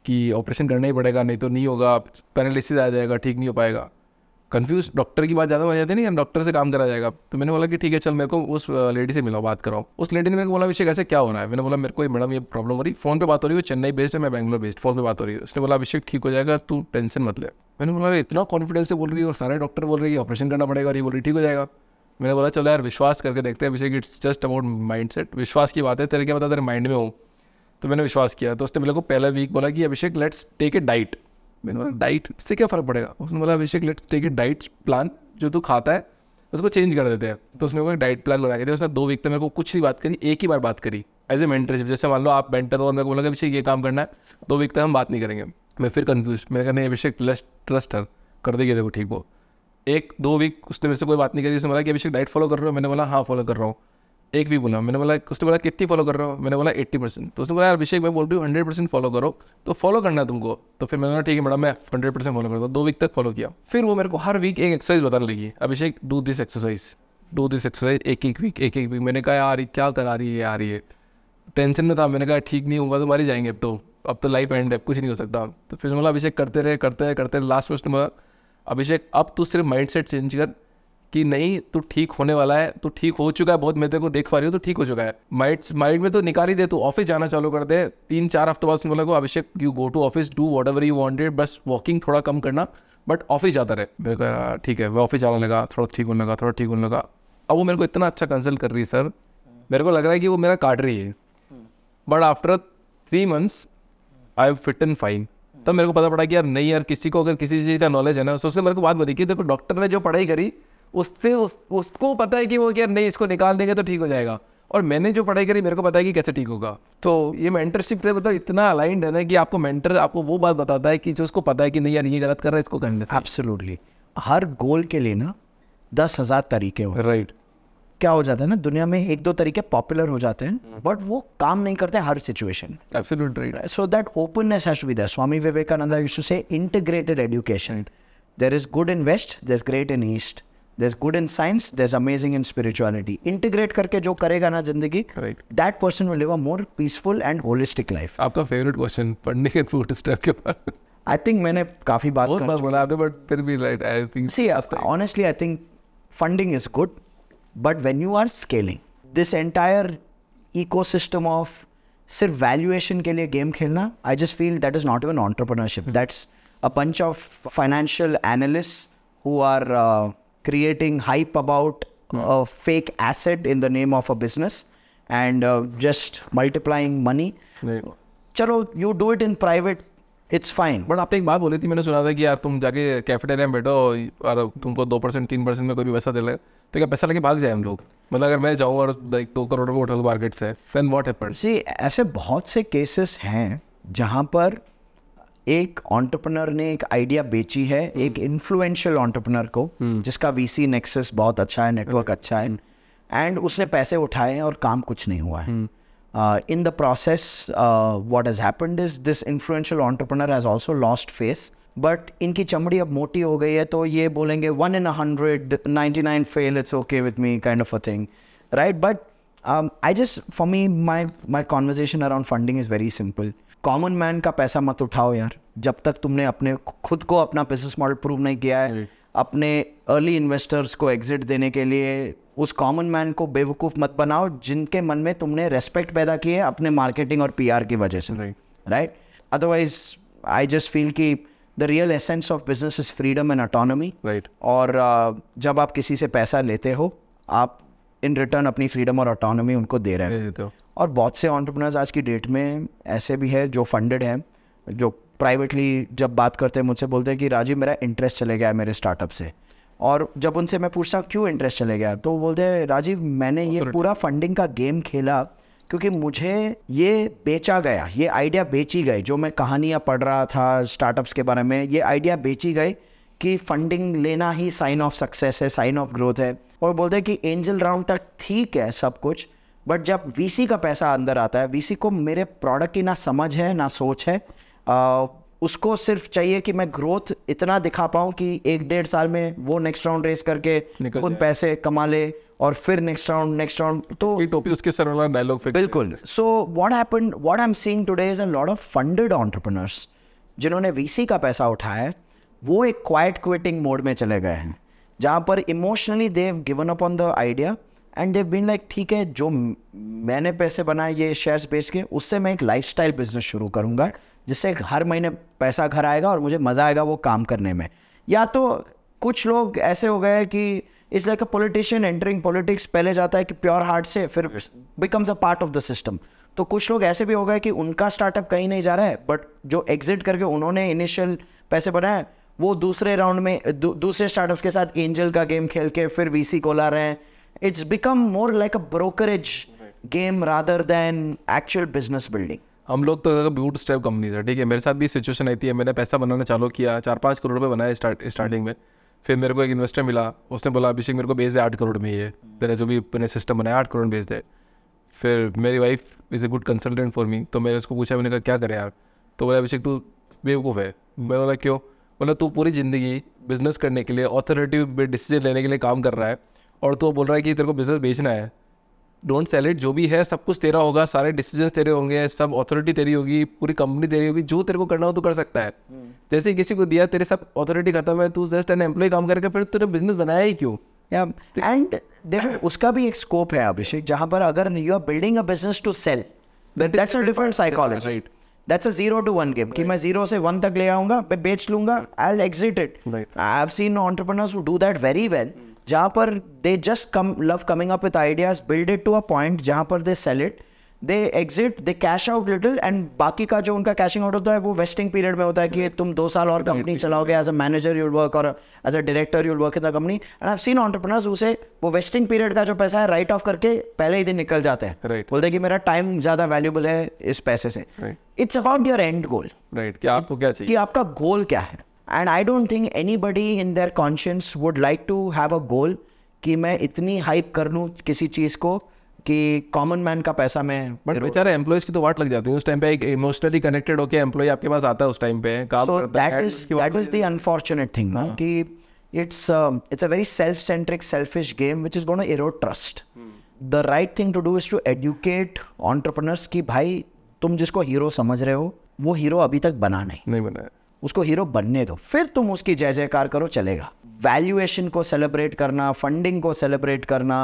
कि ऑपरेशन करना ही पड़ेगा नहीं तो नहीं होगा पैरालिसिस आ जाएगा ठीक नहीं हो पाएगा। कंफ्यूज डॉक्टर की बात ज़्यादा हो जाती है नहीं हम डॉक्टर से काम करा जाएगा। तो मैंने बोला कि ठीक है, चल मेरे को उस लेडी से मिलाओ बात कराओ। उस लेडी ने मेरे को बोला, अभिषेक, ऐसे क्या हो रहा है? मैंने बोला, मेरे को मैडम ये प्रॉब्लम हो रही फ़ोन पे बात हो रही है चेन्नई बेस्ड है, मैं बैंगलोर बेस्ड फ़ोन पे बात हो रही है। उसने बोला, अभिषेक, ठीक हो जाएगा, तू टेंशन मत ले। मैंने बोला इतना कॉन्फिडेंस से बोल रही है और सारे डॉक्टर बोल रही है ऑपरेशन करना पड़ेगा और ये बोल रही ठीक हो जाएगा। मैंने बोला, चलो यार, विश्वास करके देखते हैं, Abhishek it's just about mind set विश्वास की बात है, तेरे क्या पता तेरे माइंड में हो? तो मैंने विश्वास किया। तो उसने मेरे को पहला वीक बोला कि, Abhishek let's take a diet मैंने बोला डाइट से क्या फ़र्क पड़ेगा? उसने बोला Abhishek let's take a diet plan जो तू खाता है, उसको चेंज कर देते हैं. तो उसने मेरे को डाइट प्लान बना के दिया उसने दो वीक तक मेरे को कुछ नहीं बात करी एक ही बार बात करी एज ए मेंटरशिप जैसे मान लो आप मेंटर हो और मेरे को बोला अभिषेक ये काम करना है, दो वीक तक हम बात नहीं करेंगे। मैं फिर कन्फ्यूज़ मैंने कहा, नहीं अभिषेक ट्रस्ट हर कर देगी देखो ठीक वो। एक, दो वीक उसने मेरे से कोई बात नहीं करी, उसने बोला कि अभिषेक डाइट फॉलो कर रहे हो? मैंने बोला हाँ फॉलो कर रहा हूँ। एक वीक बोला, मैंने बोला, उसने बोला, कितनी फॉलो कर रहे हो? मैंने बोला, एट्टी परसेंट. तो उसने बोला, यार अभिषेक मैं बोल रही हूँ हंड्रेड परसेंट फॉलो करो तो फॉलो करना है तुमको. तो फिर मैंने बोला, ठीक है मैडम, मैं हंड्रेड परसेंट फॉलो करता हूँ। दो वीक तक फॉलो किया। फिर वो मेरे को हर वीक एक एक्सरसाइज बताने लगी, Abhishek do this exercise do this exercise एक एक वीक एक एक वीक मैंने कहा, यार क्या करा रही है यार ये? टेंशन में था, मैंने कहा, ठीक नहीं, होगा तो मारी जाएँगे अब तो अब तो लाइफ एंड है कुछ नहीं हो सकता। तो फिर बोला, अभिषेक, करते रहे करते रहे करते रहे। लास्ट में बोला, अभिषेक, अब तू सिर्फ़ माइंड सेट चेंज कर कि नहीं तू ठीक होने वाला है तू ठीक हो चुका है बहुत मैं तेरे को देख पा रही हूँ तो ठीक हो चुका है। माइंड माइंड में तो निकाल ही दे तू ऑफ़िस जाना चालू कर दे। तीन चार हफ़्ते बाद बोला को Abhishek you go to office do whatever you wanted बस वॉकिंग थोड़ा कम करना बट ऑफ़िस जाता रहे। मेरे को "हाँ, ठीक है मैं ऑफ़िस जाने लगा थोड़ा ठीक होने लगा थोड़ा ठीक होने लगा। अब वो मेरे को इतना अच्छा कंसल्ट कर रही है सर मेरे को लग रहा है कि वो मेरा काट रही है। But after three months I am fit and fine तब मेरे को पता पड़ा कि यार नहीं यार किसी को अगर किसी चीज़ का नॉलेज है ना तो उसने मेरे को बात बताई कि देखो डॉक्टर ने जो पढ़ाई करी उससे उस, उसको पता है कि वो कि यार नहीं इसको निकाल देंगे तो ठीक हो जाएगा। और मैंने जो पढ़ाई करी मेरे को पता है कि कैसे ठीक होगा। तो ये मेंटरशिप से मतलब इतना अलाइंड है ना कि आपको मेंटर आपको वो बात बताता है कि जो उसको पता है कि नहीं यार ये गलत कर रहा है इसको करने एब्सोल्युटली हर गोल के लिए ना दस हज़ार तरीके हो। राइट क्या हो जाता है ना दुनिया में एक दो तरीके पॉपुलर हो जाते हैं बट वो काम नहीं करते हर situation right so that openness has to be there. Swami Vivekananda used to say integrated education. There is good in West, there's great in East. There's good in science, there's amazing in spirituality. Integrate करके जो करेगा ना जिंदगी Right. that person will live a more peaceful and holistic life. आपका favourite question पढ़ने के food step के बाद I think मैंने काफी बात बहुत कर बार बोला आपने बट फिर भी right I think See, honestly, I think funding is good, but when you are scaling, this entire ecosystem of सिर्फ वैल्यूएशन के लिए गेम खेलना I just feel that is not even entrepreneurship that's a bunch of financial analysts who are uh, creating hype about a fake asset in the name of a business and uh, just multiplying money. चलो you do it in private, it's fine. But आपने एक बात बोली थी मैंने सुना था कि यार तुम जाके कैफेटेरिया में बैठो और तुमको दो परसेंट तीन परसेंट में कोई भी पैसा दे ले तो क्या पैसा लेके भाग जाए हम लोग मतलब अगर मैं जाऊँ और लाइक दो करोड़ में होटल मार्केट से देन व्हाट हैपेंस सी ऐसे बहुत से केसेस हैं जहाँ पर एक ऑन्टरप्रनर ने एक आइडिया बेची है एक इन्फ्लुएंशियल ऑन्टरप्रनर को जिसका वीसी नेक्सस बहुत अच्छा है नेटवर्क अच्छा है। एंड उसने पैसे उठाए हैं और काम कुछ नहीं हुआ है। In the process what has happened is this influential entrepreneur has also lost face but इनकी चमड़ी अब मोटी हो गई है तो ये बोलेंगे one in hundred ninety nine fail it's okay with me kind of a thing right but um, I just, for me, my my conversation around funding is very simple. Common man का पैसा मत उठाओ यार। जब तक तुमने अपने खुद को अपना बिज़नेस मॉडल प्रूव नहीं किया है अपने अर्ली इन्वेस्टर्स को एग्जिट देने के लिए उस कॉमन मैन को बेवकूफ़ मत बनाओ जिनके मन में तुमने रेस्पेक्ट पैदा किए अपने मार्केटिंग और पीआर की वजह से। Right. Right otherwise I just feel कि the real essence of business is freedom and autonomy right और uh, जब आप किसी से पैसा लेते हो आप इन रिटर्न अपनी फ्रीडम और ऑटोनॉमी उनको दे रहे हैं। और बहुत से ऑन्टरप्रनर्स आज की डेट में ऐसे भी है जो फंडेड हैं जो प्राइवेटली जब बात करते हैं मुझसे बोलते हैं कि राजीव मेरा इंटरेस्ट चले गया है मेरे स्टार्टअप से। और जब उनसे मैं पूछता हूँ क्यों इंटरेस्ट चले गया? तो बोलते हैं राजीव मैंने ये पूरा फंडिंग का गेम खेला क्योंकि मुझे ये बेचा गया ये आइडिया बेची गई जो मैं कहानियाँ पढ़ रहा था स्टार्टअप्स के बारे में ये आइडिया बेची गई कि फंडिंग लेना ही साइन ऑफ़ सक्सेस है साइन ऑफ़ ग्रोथ है। और बोलते हैं कि एंजल राउंड तक ठीक है सब कुछ बट जब वीसी का पैसा अंदर आता है वीसी को मेरे प्रोडक्ट की ना समझ है ना सोच है आ, उसको सिर्फ़ चाहिए कि मैं ग्रोथ इतना दिखा पाऊँ कि एक डेढ़ साल में वो नेक्स्ट राउंड रेस करके खुद पैसे कमा ले और फिर नेक्स्ट राउंड नेक्स्ट राउंड तो टोपी उसके सर वाला डायलॉग बिल्कुल। So what happened what I am seeing today is a lot of funded entrepreneurs जिन्होंने वीसी का पैसा उठाया है वो एक क्वाइट क्विटिंग मोड में चले गए हैं जहाँ पर emotionally they've given up on the idea and they've been like ठीक है जो मैंने पैसे बनाए ये शेयर्स बेच के उससे मैं एक लाइफस्टाइल बिज़नेस शुरू करूँगा जिससे हर महीने पैसा घर आएगा और मुझे मज़ा आएगा वो काम करने में। या तो कुछ लोग ऐसे हो गए कि it's like a politician entering politics पहले जाता है कि प्योर हार्ट से फिर becomes a part of the system तो कुछ लोग ऐसे भी हो गए कि उनका स्टार्टअप कहीं नहीं जा रहा है बट जो एग्जिट करके उन्होंने इनिशियल पैसे बनाए वो दूसरे राउंड में दू, दूसरे स्टार्टअप के साथ एंजल का गेम खेल के फिर वीसी को ला रहे हैं। It's become more like a brokerage game rather than actual business building हम लोग तो बूट स्टेप कंपनी है ठीक है मेरे साथ भी सिचुएशन रहती है मैंने पैसा बनाना चालू किया चार पाँच करोड़ रुपये बनाया स्टार्ट स्टार्टिंग में। फिर मेरे को एक इन्वेस्टर मिला उसने बोला अभिषेक मेरे को बेच दे आठ करोड़ में ये तेरे जो भी मैंने सिस्टम बनाया आठ करोड़ में बेच दे। फिर मेरी wife is a good consultant for me तो मैंने उसको पूछा मैंने कहा क्या करें यार? तो बोला अभिषेक तू बेवकूफ़ है। मैं बोला क्यों? बोला तू पूरी ज़िंदगी बिज़नेस करने के लिए ऑथोरिटिव डिसीज़न लेने के लिए काम कर रहा है और तू बोल रहा है कि तेरे को बिज़नेस बेचना है डोंट सेल इट जो भी है सब कुछ तेरा होगा सारे डिसीज़न तेरे होंगे सब अथॉरिटी तेरी होगी पूरी कंपनी तेरी होगी जो तेरे को करना हो तो कर सकता है hmm. जैसे किसी को दिया तेरे सब अथॉरिटी खत्म है तू जस्ट एन एम्प्लॉय काम करके फिर तूने बिज़नेस बनाया ही क्यों एंड देखो उसका भी एक स्कोप है अभिषेक जहाँ पर अगर you are building a business to sell that's a different psychology Right. That's a zero to one game कि मैं ज़ीरो से वन तक ले आऊँगा मैं बेच लूँगा I exit it Right. I have seen entrepreneurs who do that very well जहाँ पर they just come love coming up with ideas build it to a point जहाँ पर they sell it they exit they cash out little and बाकी का जो उनका caching out होता है वो वेस्टिंग पीरियड में होता है कि तुम दो साल और कंपनी चलाओगे as a manager you'll work और as a director you'll work in the company and I seen entrepreneurs उसे वो वेस्टिंग पीरियड का जो पैसा है राइट ऑफ़ करके पहले ही दिन निकल जाते हैं। Right. बोलते हैं कि मेरा टाइम ज़्यादा वैल्यूबल है इस पैसे से। It's about your end goal right क्या आपको क्या चाहिए? कि आपका गोल क्या है। And I don't think anybody in their conscience would like to have a goal कि मैं इतनी हाइप कर लूँ किसी चीज़ को कि कॉमन मैन का पैसा मैं बट बेचारे एम्प्लॉयज़ की तो वाट लग जाती है। उस टाइम पे एक इमोशनली कनेक्टेड होकर एम्प्लॉय आपके पास आता है उस टाइम पे। काम so है, that is that is the unfortunate thing ना कि it's um, it's a very self-centric selfish game which is going to erode trust. The right thing to do is to educate entrepreneurs कि भाई तुम जिसको hero समझ रहे हो वो हीरो अभी तक बना नहीं। नहीं बना उसको हीरो बनने दो। फिर तुम उसकी जय जयकार करो चलेगा। वैल्यूएशन को सेलिब्रेट करना फंडिंग को सेलिब्रेट करना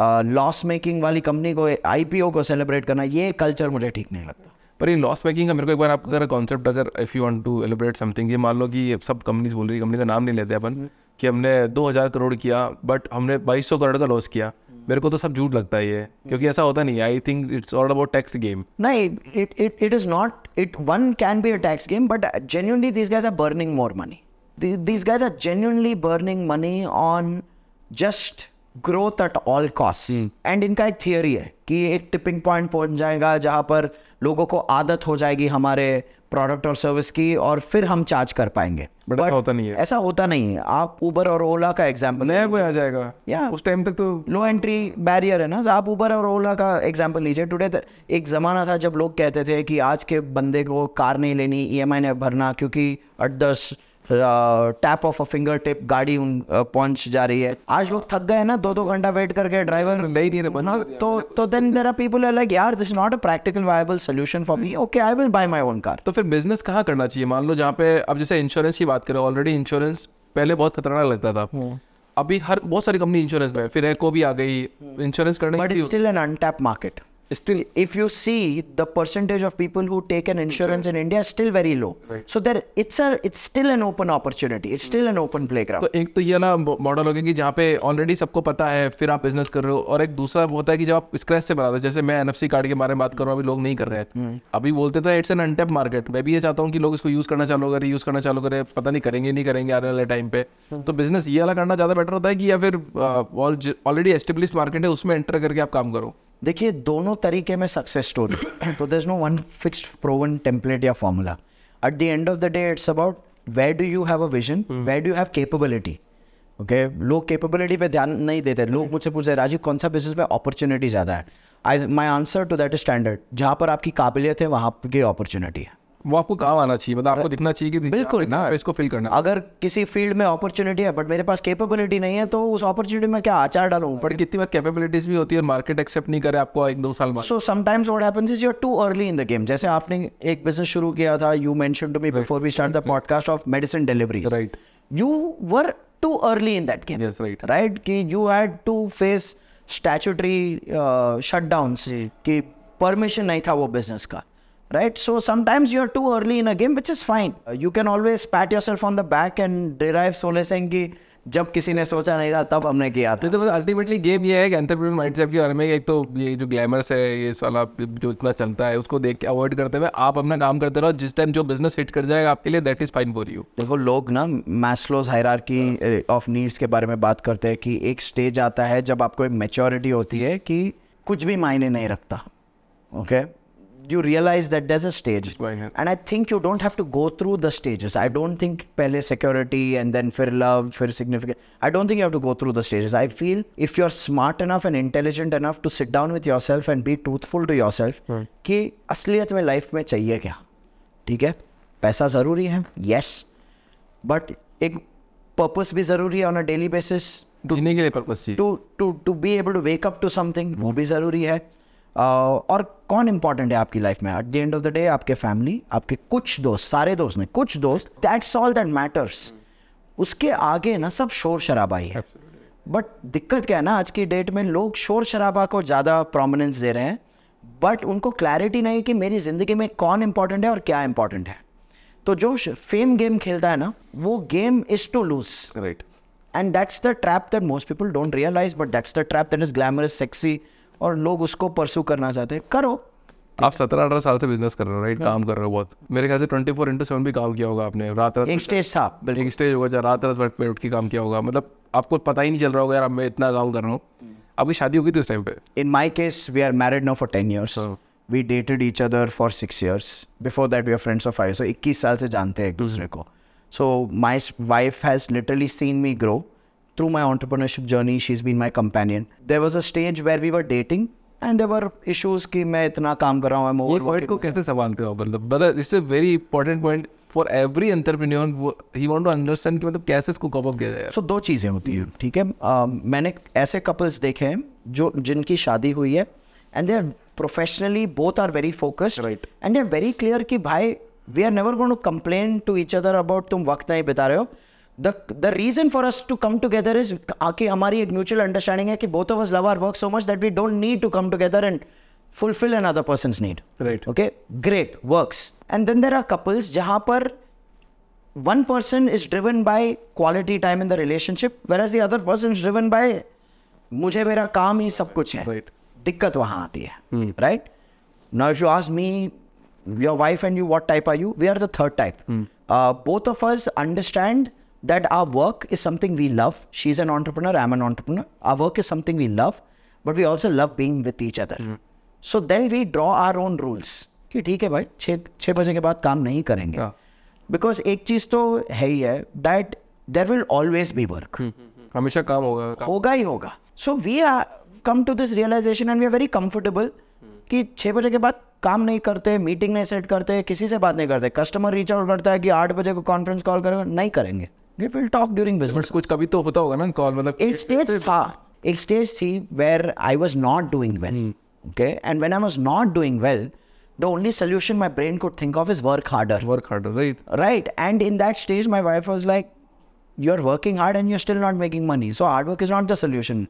लॉस मेकिंग वाली कंपनी को आईपीओ को सेलिब्रेट करना ये कल्चर मुझे ठीक नहीं लगता। पर ये लॉस मेकिंग का मेरे को एक बार आप अगर कॉन्सेप्ट अगर if you want to elaborate something ये मान लो कि ये सब कंपनीज़ बोल रही कंपनी का नाम नहीं लेते अपन कि हमने 2000 करोड़ किया बट हमने 2200 करोड़ का लॉस किया। मेरे को तो सब झूठ लगता है ये क्योंकि ऐसा होता नहीं I think it's all about tax game No, it it, it, it is not. It one can be a tax game, but genuinely these guys are burning more money. The, these guys are genuinely burning money growth at all costs. And इनका एक theory है कि एक tipping point पहुँच जाएगा जहाँ पर लोगों को आदत हो जाएगी हमारे प्रोडक्ट और सर्विस की और फिर हम चार्ज कर पाएँगे. बट ऐसा होता नहीं है। ऐसा होता नहीं है। आप उबर और ओला का एग्ज़ाम्पल नया कोई आ जाएगा? Yeah. उस टाइम तक तो लो एंट्री बैरियर है ना? तो आप उबर और ओला का एग्जांपल लीजिए। टुडे एक ज़माना था जब लोग कहते थे कि आज के बंदे को कार नहीं लेनी ईएमआई नहीं भरना क्योंकि at the tap of a finger tip गाड़ी उन पहुँच जा रही है। आज लोग थक गए ना दो दो घंटा वेट करके ड्राइवर नहीं नहीं बना तो तो then there are people are like यार this not a practical viable solution for me okay I will buy my own car तो फिर बिज़नेस कहाँ करना चाहिए? मान लो जहाँ पे अब जैसे इंश्योरेंस की बात करें ऑलरेडी इंश्योरेंस पहले बहुत खतरनाक लगता था। अभी हर बहुत सारी कंपनी इंश्योरेंस में फिर एको भी आ गई। इंश्योरेंस करने but की it's still if you see the percentage of people who take an insurance in india is still very low. Right. so there it's a it's still an open opportunity. It's still an open playground. तो एक तो ये ना model हो गया कि जहाँ पे ऑलरेडी सबको पता है फिर आप बिज़नेस कर रहे हो और एक दूसरा वो होता है कि जब आप स्क्रैच से बनाते हो जैसे मैं एनएफसी कार्ड के बारे में बात कर रहा हूँ अभी लोग नहीं कर रहे हैं। अभी बोलते तो इट्स एन अनटेप मार्केट मैं भी ये चाहता हूँ कि लोग इसको यूज़ करना चालू करें यूज़ करना चालू करें पता नहीं करेंगे नहीं करेंगे आने वाले टाइम पे। तो बिज़नेस ये वाला करना ज़्यादा बेटर होता है कि या फिर ऑलरेडी एस्टेब्लिश मार्केट है उसमें एंटर करके आप काम करो। देखिए दोनों तरीके में सक्सेस स्टोरी तो there no one fix proven template या formula at the end of the day it's about where do you have a vision where do have capability okay लोग केपेबिलिटी पे ध्यान नहीं देते. लोग मुझसे पूछ रहे राजीव कौन सा बिज़नेस में अपॉर्चुनिटी ज़्यादा है? I my answer to that standard जहाँ पर आपकी काबिलियत है वहाँ की अपॉर्चुनिटी है. वो आपको काम आना चाहिए मतलब आपको दिखना चाहिए कि बिल्कुल। ना इसको फिल करना। अगर किसी फ़ील्ड में अपॉर्चुनिटी है बट मेरे पास केपेबिलिटी नहीं है तो उस अपॉर्चुनिटी में क्या आचार डालूँ? बट कितनी बार कैपेबिलिटीज भी होती है मार्केट एक्सेप्ट नहीं करे आपको एक दो साल बाद। So sometimes what happens is you are too early in the game जैसे आपने एक बिज़नेस शुरू किया था you mention to me before we start the podcast of medicine delivery Right. You were too early in that game Yes, right. Right कि you had to face statutory shutdowns uh, कि permission नहीं था वो business का। Right? So sometimes you're too early in a game which is fine. Uh, you can always pat yourself on the back and derive solace saying कि जब किसी ने सोचा नहीं था तब हमने किया था. तो अल्टीमेटली गेम ये है कि एंटरप्रेन्योर माइंडसेट के बारे में एक तो ये जो ग्लैमरस है ये साला जो इतना चलता है उसको देख के अवॉइड करते हुए आप अपना काम करते रहो जिस टाइम जो बिज़नेस हिट कर जाएगा आपके लिए that is fine for you देखो लोग ना मैस्लोज हायरार्की ऑफ़ नीड्स के बारे में बात करते हैं कि एक स्टेज आता है जब आपको एक मेच्योरिटी होती है कि कुछ भी मायने नहीं रखता okay you realize that that's a stage and I think you don't have to go through the stages I don't think पहले सिक्योरिटी एंड देन फिर लव फिर significant I don't think you have to go through the stages I feel if you are smart enough and intelligent enough to sit down with yourself and be truthful to yourself कि असलियत में life में चाहिए क्या? ठीक है? पैसा ज़रूरी है? येस बट एक पर्पज भी ज़रूरी है on a daily basis to to to be able to wake up to something वो भी ज़रूरी है। और कौन इंपॉर्टेंट है आपकी लाइफ में? At the end of the day आपके फैमिली आपके कुछ दोस्त सारे दोस्त नहीं कुछ दोस्त दैट्स ऑल दैट मैटर्स उसके आगे ना सब शोर शराबा ही है। बट दिक्कत क्या है ना आज की डेट में लोग शोर शराबा को ज़्यादा प्रोमिनेंस दे रहे हैं बट उनको क्लैरिटी नहीं कि मेरी ज़िंदगी में कौन इंपॉर्टेंट है और क्या इंपॉर्टेंट है। तो जो फेम गेम खेलता है ना वो game is to lose right and that's the trap that most people don't realize but that's the trap that is glamorous sexy और लोग उसको परसू करना चाहते हैं। करो। आप सत्रह अठारह साल से बिज़नेस कर रहे हो राइट काम कर रहे हो बहुत। मेरे ख्याल से ट्वेंटी फोर इंटू सेवन भी काम किया होगा आपने। रात रात एक स्टेज था एक स्टेज होगा जहाँ रात रात बैठ पे उठ के काम किया होगा। मतलब आपको पता ही नहीं चल रहा होगा यार मैं इतना काम कर रहा हूँ। आपकी शादी होगी थी उस टाइम पे? My case we are married now for 10 years. Oh. we dated each other for 6 years. Before that we were friends for 5 so 21 साल से जानते हैं एक दूसरे को। So my wife has literally seen me grow. Through my entrepreneurship journey she's been my companion. There was a stage where we were dating and there were issues कि मैं इतना काम कर रहा हूँ ये पॉइंट को कैसे संभालते हो? मतलब मतलब it's a very important point for every entrepreneur he want to understand कि मतलब कैसे इसको कॉप अप किया जाए। सो दो चीज़ें होती हैं ठीक है? मैंने ऐसे कपल्स देखे हैं जो जिनकी शादी हुई है and they are professionally both are very focused Right. And they are very clear कि भाई we are never going to complain to each other about तुम वक्त नहीं बिता रहे हो। The the reason for us to come together is आके हमारी एक म्यूचुअल अंडरस्टैंडिंग है कि both of us love our work so much that we don't need to come together and fulfil an other person need right okay great work and then there are couples जहाँ पर one person is driven by quality time in the relationship whereas other person is driven by मुझे मेरा काम ही सब कुछ है. Right. दिक्कत वहाँ आती है। Right now you ask me your wife and you what type are you we are the third type both of us understand that our work is something we love. She's an entrepreneur, I'm an entrepreneur. Our work is something we love, but we also love being with each other. So then we draw our own rules. कि ठीक है भाई छः छः बजे के बाद काम नहीं करेंगे हाँ। बिकॉज़ एक चीज़ तो है ही है that there will always be work हमेशा काम होगा काम- होगा ही होगा so we are come to this realization and we are very comfortable कि छः बजे के बाद काम नहीं करते मीटिंग नहीं सेट करते किसी से बात नहीं करते कस्टमर रीच आउट करता है कि आठ बजे को कॉन्फ्रेंस कॉल करेगा नहीं करेंगे We will talk during but business कुछ कभी तो होता होगा ना कॉल मतलब एक स्टेज था एक स्टेज थी where I was not doing well okay and when I was not doing well the only solution my brain could think of is work harder work harder right right and in that stage my wife was like you are working hard and you're still not making money. So hard work is not the solution.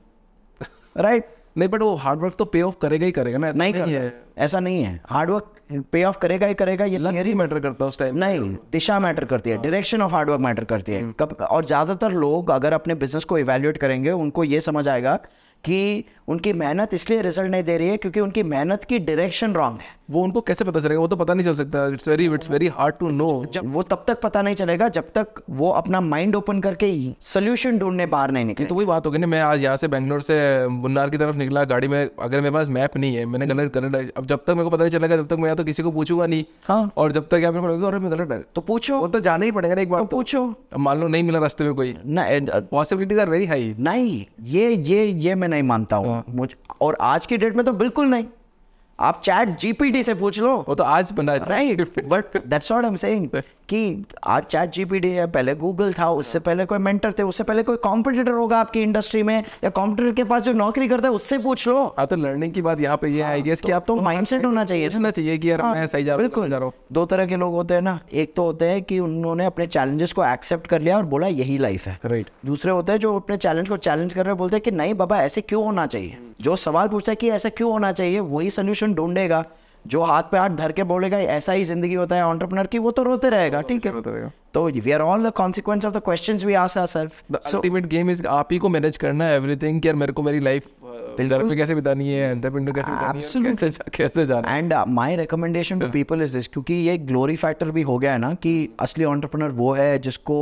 right? नहीं but वो hard work तो pay of करेगा ही करेगा ना ऐसा नहीं है। ऐसा नहीं है। हार्डवर्क पे ऑफ़ करेगा ही करेगा ये थियरी मैटर करता है उस टाइम नहीं दिशा मैटर करती है डायरेक्शन ऑफ़ हार्डवर्क मैटर करती है। कब और ज़्यादातर लोग अगर अपने बिज़नेस को इवेल्युएट करेंगे उनको ये समझ आएगा कि उनकी मेहनत इसलिए रिज़ल्ट नहीं दे रही है क्योंकि उनकी मेहनत की डायरेक्शन रॉन्ग है। वो उनको कैसे पता चलेगा? वो तो पता नहीं चल सकता। It's very it's very hard to know जब वो तब तक पता नहीं चलेगा जब तक वो अपना माइंड ओपन करके ही सोल्यूशन ढूँढने बाहर नहीं निकले। तो वही बात होगी ना मैं आज यहाँ से बैंगलोर से मुन्नार की तरफ़ निकला गाड़ी में अगर मेरे पास मैप नहीं है मैंने गलत गलत अब जब तक मेरे को पता नहीं चलेगा जब तक मैं या तो किसी को पूछूँगा नहीं। हाँ। और जब तक यहाँ पड़ेगा और मैं गलत है। तो पूछो। वो तो जाना ही पड़ेगा ना एक बार तो पूछो। मान लो नहीं मिला रास्ते में कोई। ना पॉसिबिलिटीज आर वेरी हाई नहीं ये ये ये मैं नहीं मानता हूँ। मुझे और आज की डेट में तो बिल्कुल नहीं। आप चैट जीपीटी से पूछ लो। वो तो आज बना है। Right but that's what I am saying कि आज चैट जीपीटी है पहले गूगल था उससे पहले कोई मेंटर थे उससे पहले कोई कॉम्पिटिटर होगा आपकी इंडस्ट्री में या कॉम्पिटिटर के पास जो नौकरी करता है उससे पूछ लो। हाँ तो लर्निंग की बात यहाँ पे ये है गेस कि आप तो माइंडसेट होना चाहिए। सोचना चाहिए कि यार हाँ, मैं सही जा बिल्कुल। जा रहा हूँ। दो तरह के लोग होते हैं ना एक तो होते हैं कि उन्होंने अपने चैलेंजेस को एक्सेप्ट कर लिया और बोला यही लाइफ है। राइट दूसरे होते हैं जो अपने चैलेंज को चैलेंज कर रहे बोलते हैं कि नहीं बाबा ऐसे क्यों होना चाहिए? जो सवाल पूछता है कि ऐसा क्यों होना चाहिए वही सोल्यूशन ढूंढेगा। जो हाथ पे हाथ धर के बोलेगा ऐसा ही ज़िंदगी होता है ऑन्टरप्रनर की वो तो रोते रहेगा ठीक है। तो we are all the consequence of the questions we ask ourself ultimate game is आप ही को मैनेज करना है एवरीथिंग कि यार मेरे को मेरी लाइफ घर पे कैसे बितानी है अंदर पिंड कैसे बितानी है कैसे कैसे जाना and my recommendation to people is this क्योंकि ये ग्लोरी फैक्टर भी हो गया है ना कि असली ऑन्टरप्रनर वो है जिसको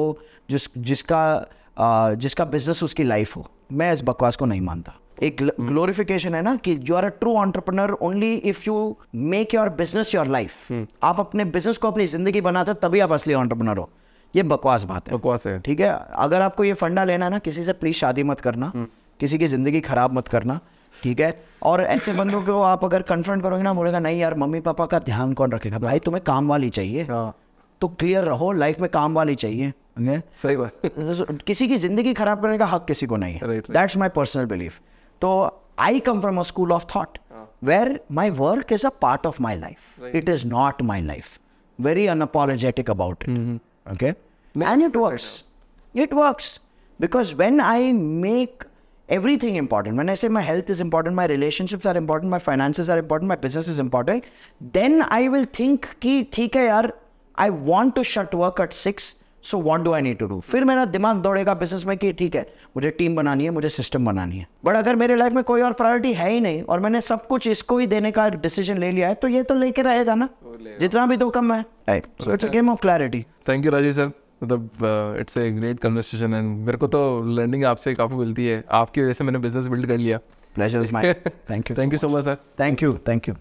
जिस जिसका uh, जिसका बिज़नेस उसकी लाइफ हो। मैं इस बकवास को नहीं मानता। एक ग्लोरिफिकेशन है ना कि you are a true entrepreneur only if you make your business your life आप अपने बिज़नेस को अपनी ज़िंदगी बनाते हो तभी आप असली ऑन्टरप्रनर हो। ये बकवास बात है। बकवास है। ठीक है? अगर आपको ये फंडा लेना है ना किसी से प्लीज़ शादी मत करना। किसी की ज़िंदगी खराब मत करना। ठीक है? और ऐसे बंदों को आप अगर कन्फ्रंट करोगे ना बोलेगा नहीं यार मम्मी पापा का ध्यान कौन रखेगा? भाई तुम्हें काम वाली चाहिए। हाँ। तो क्लियर रहो लाइफ में काम वाली चाहिए। सही बात। किसी की ज़िंदगी खराब करने का हक किसी को नहीं है. That's my personal belief So I come from a school of thought where my work is a part of my life. It is not my life. Very unapologetic about it. Okay. And it works. It works. Because when I make everything important, when I say my health is important, my relationships are important, my finances are important, my business is important, then I will think, ki, theek I want to shut work at 6 so what do I need to do फिर मेरा दिमाग दौड़ेगा business में कि ठीक है मुझे team बनानी है मुझे सिस्टम बनानी है। बट अगर मेरे लाइफ में कोई और प्रायोरिटी है ही नहीं और मैंने सब कुछ इसको ही देने का डिसीज़न ले लिया है तो ये तो लेके रहेगा ना। जितना भी तो कम है right so it's a game of clarity thank you Rajiv sir मतलब it's a great conversation and मेरे को तो लर्निंग आपसे काफ़ी मिलती है। आपकी वजह से मैंने बिज़नेस बिल्ड कर लिया। Pleasure is my thank you thank you so much sir thank you thank you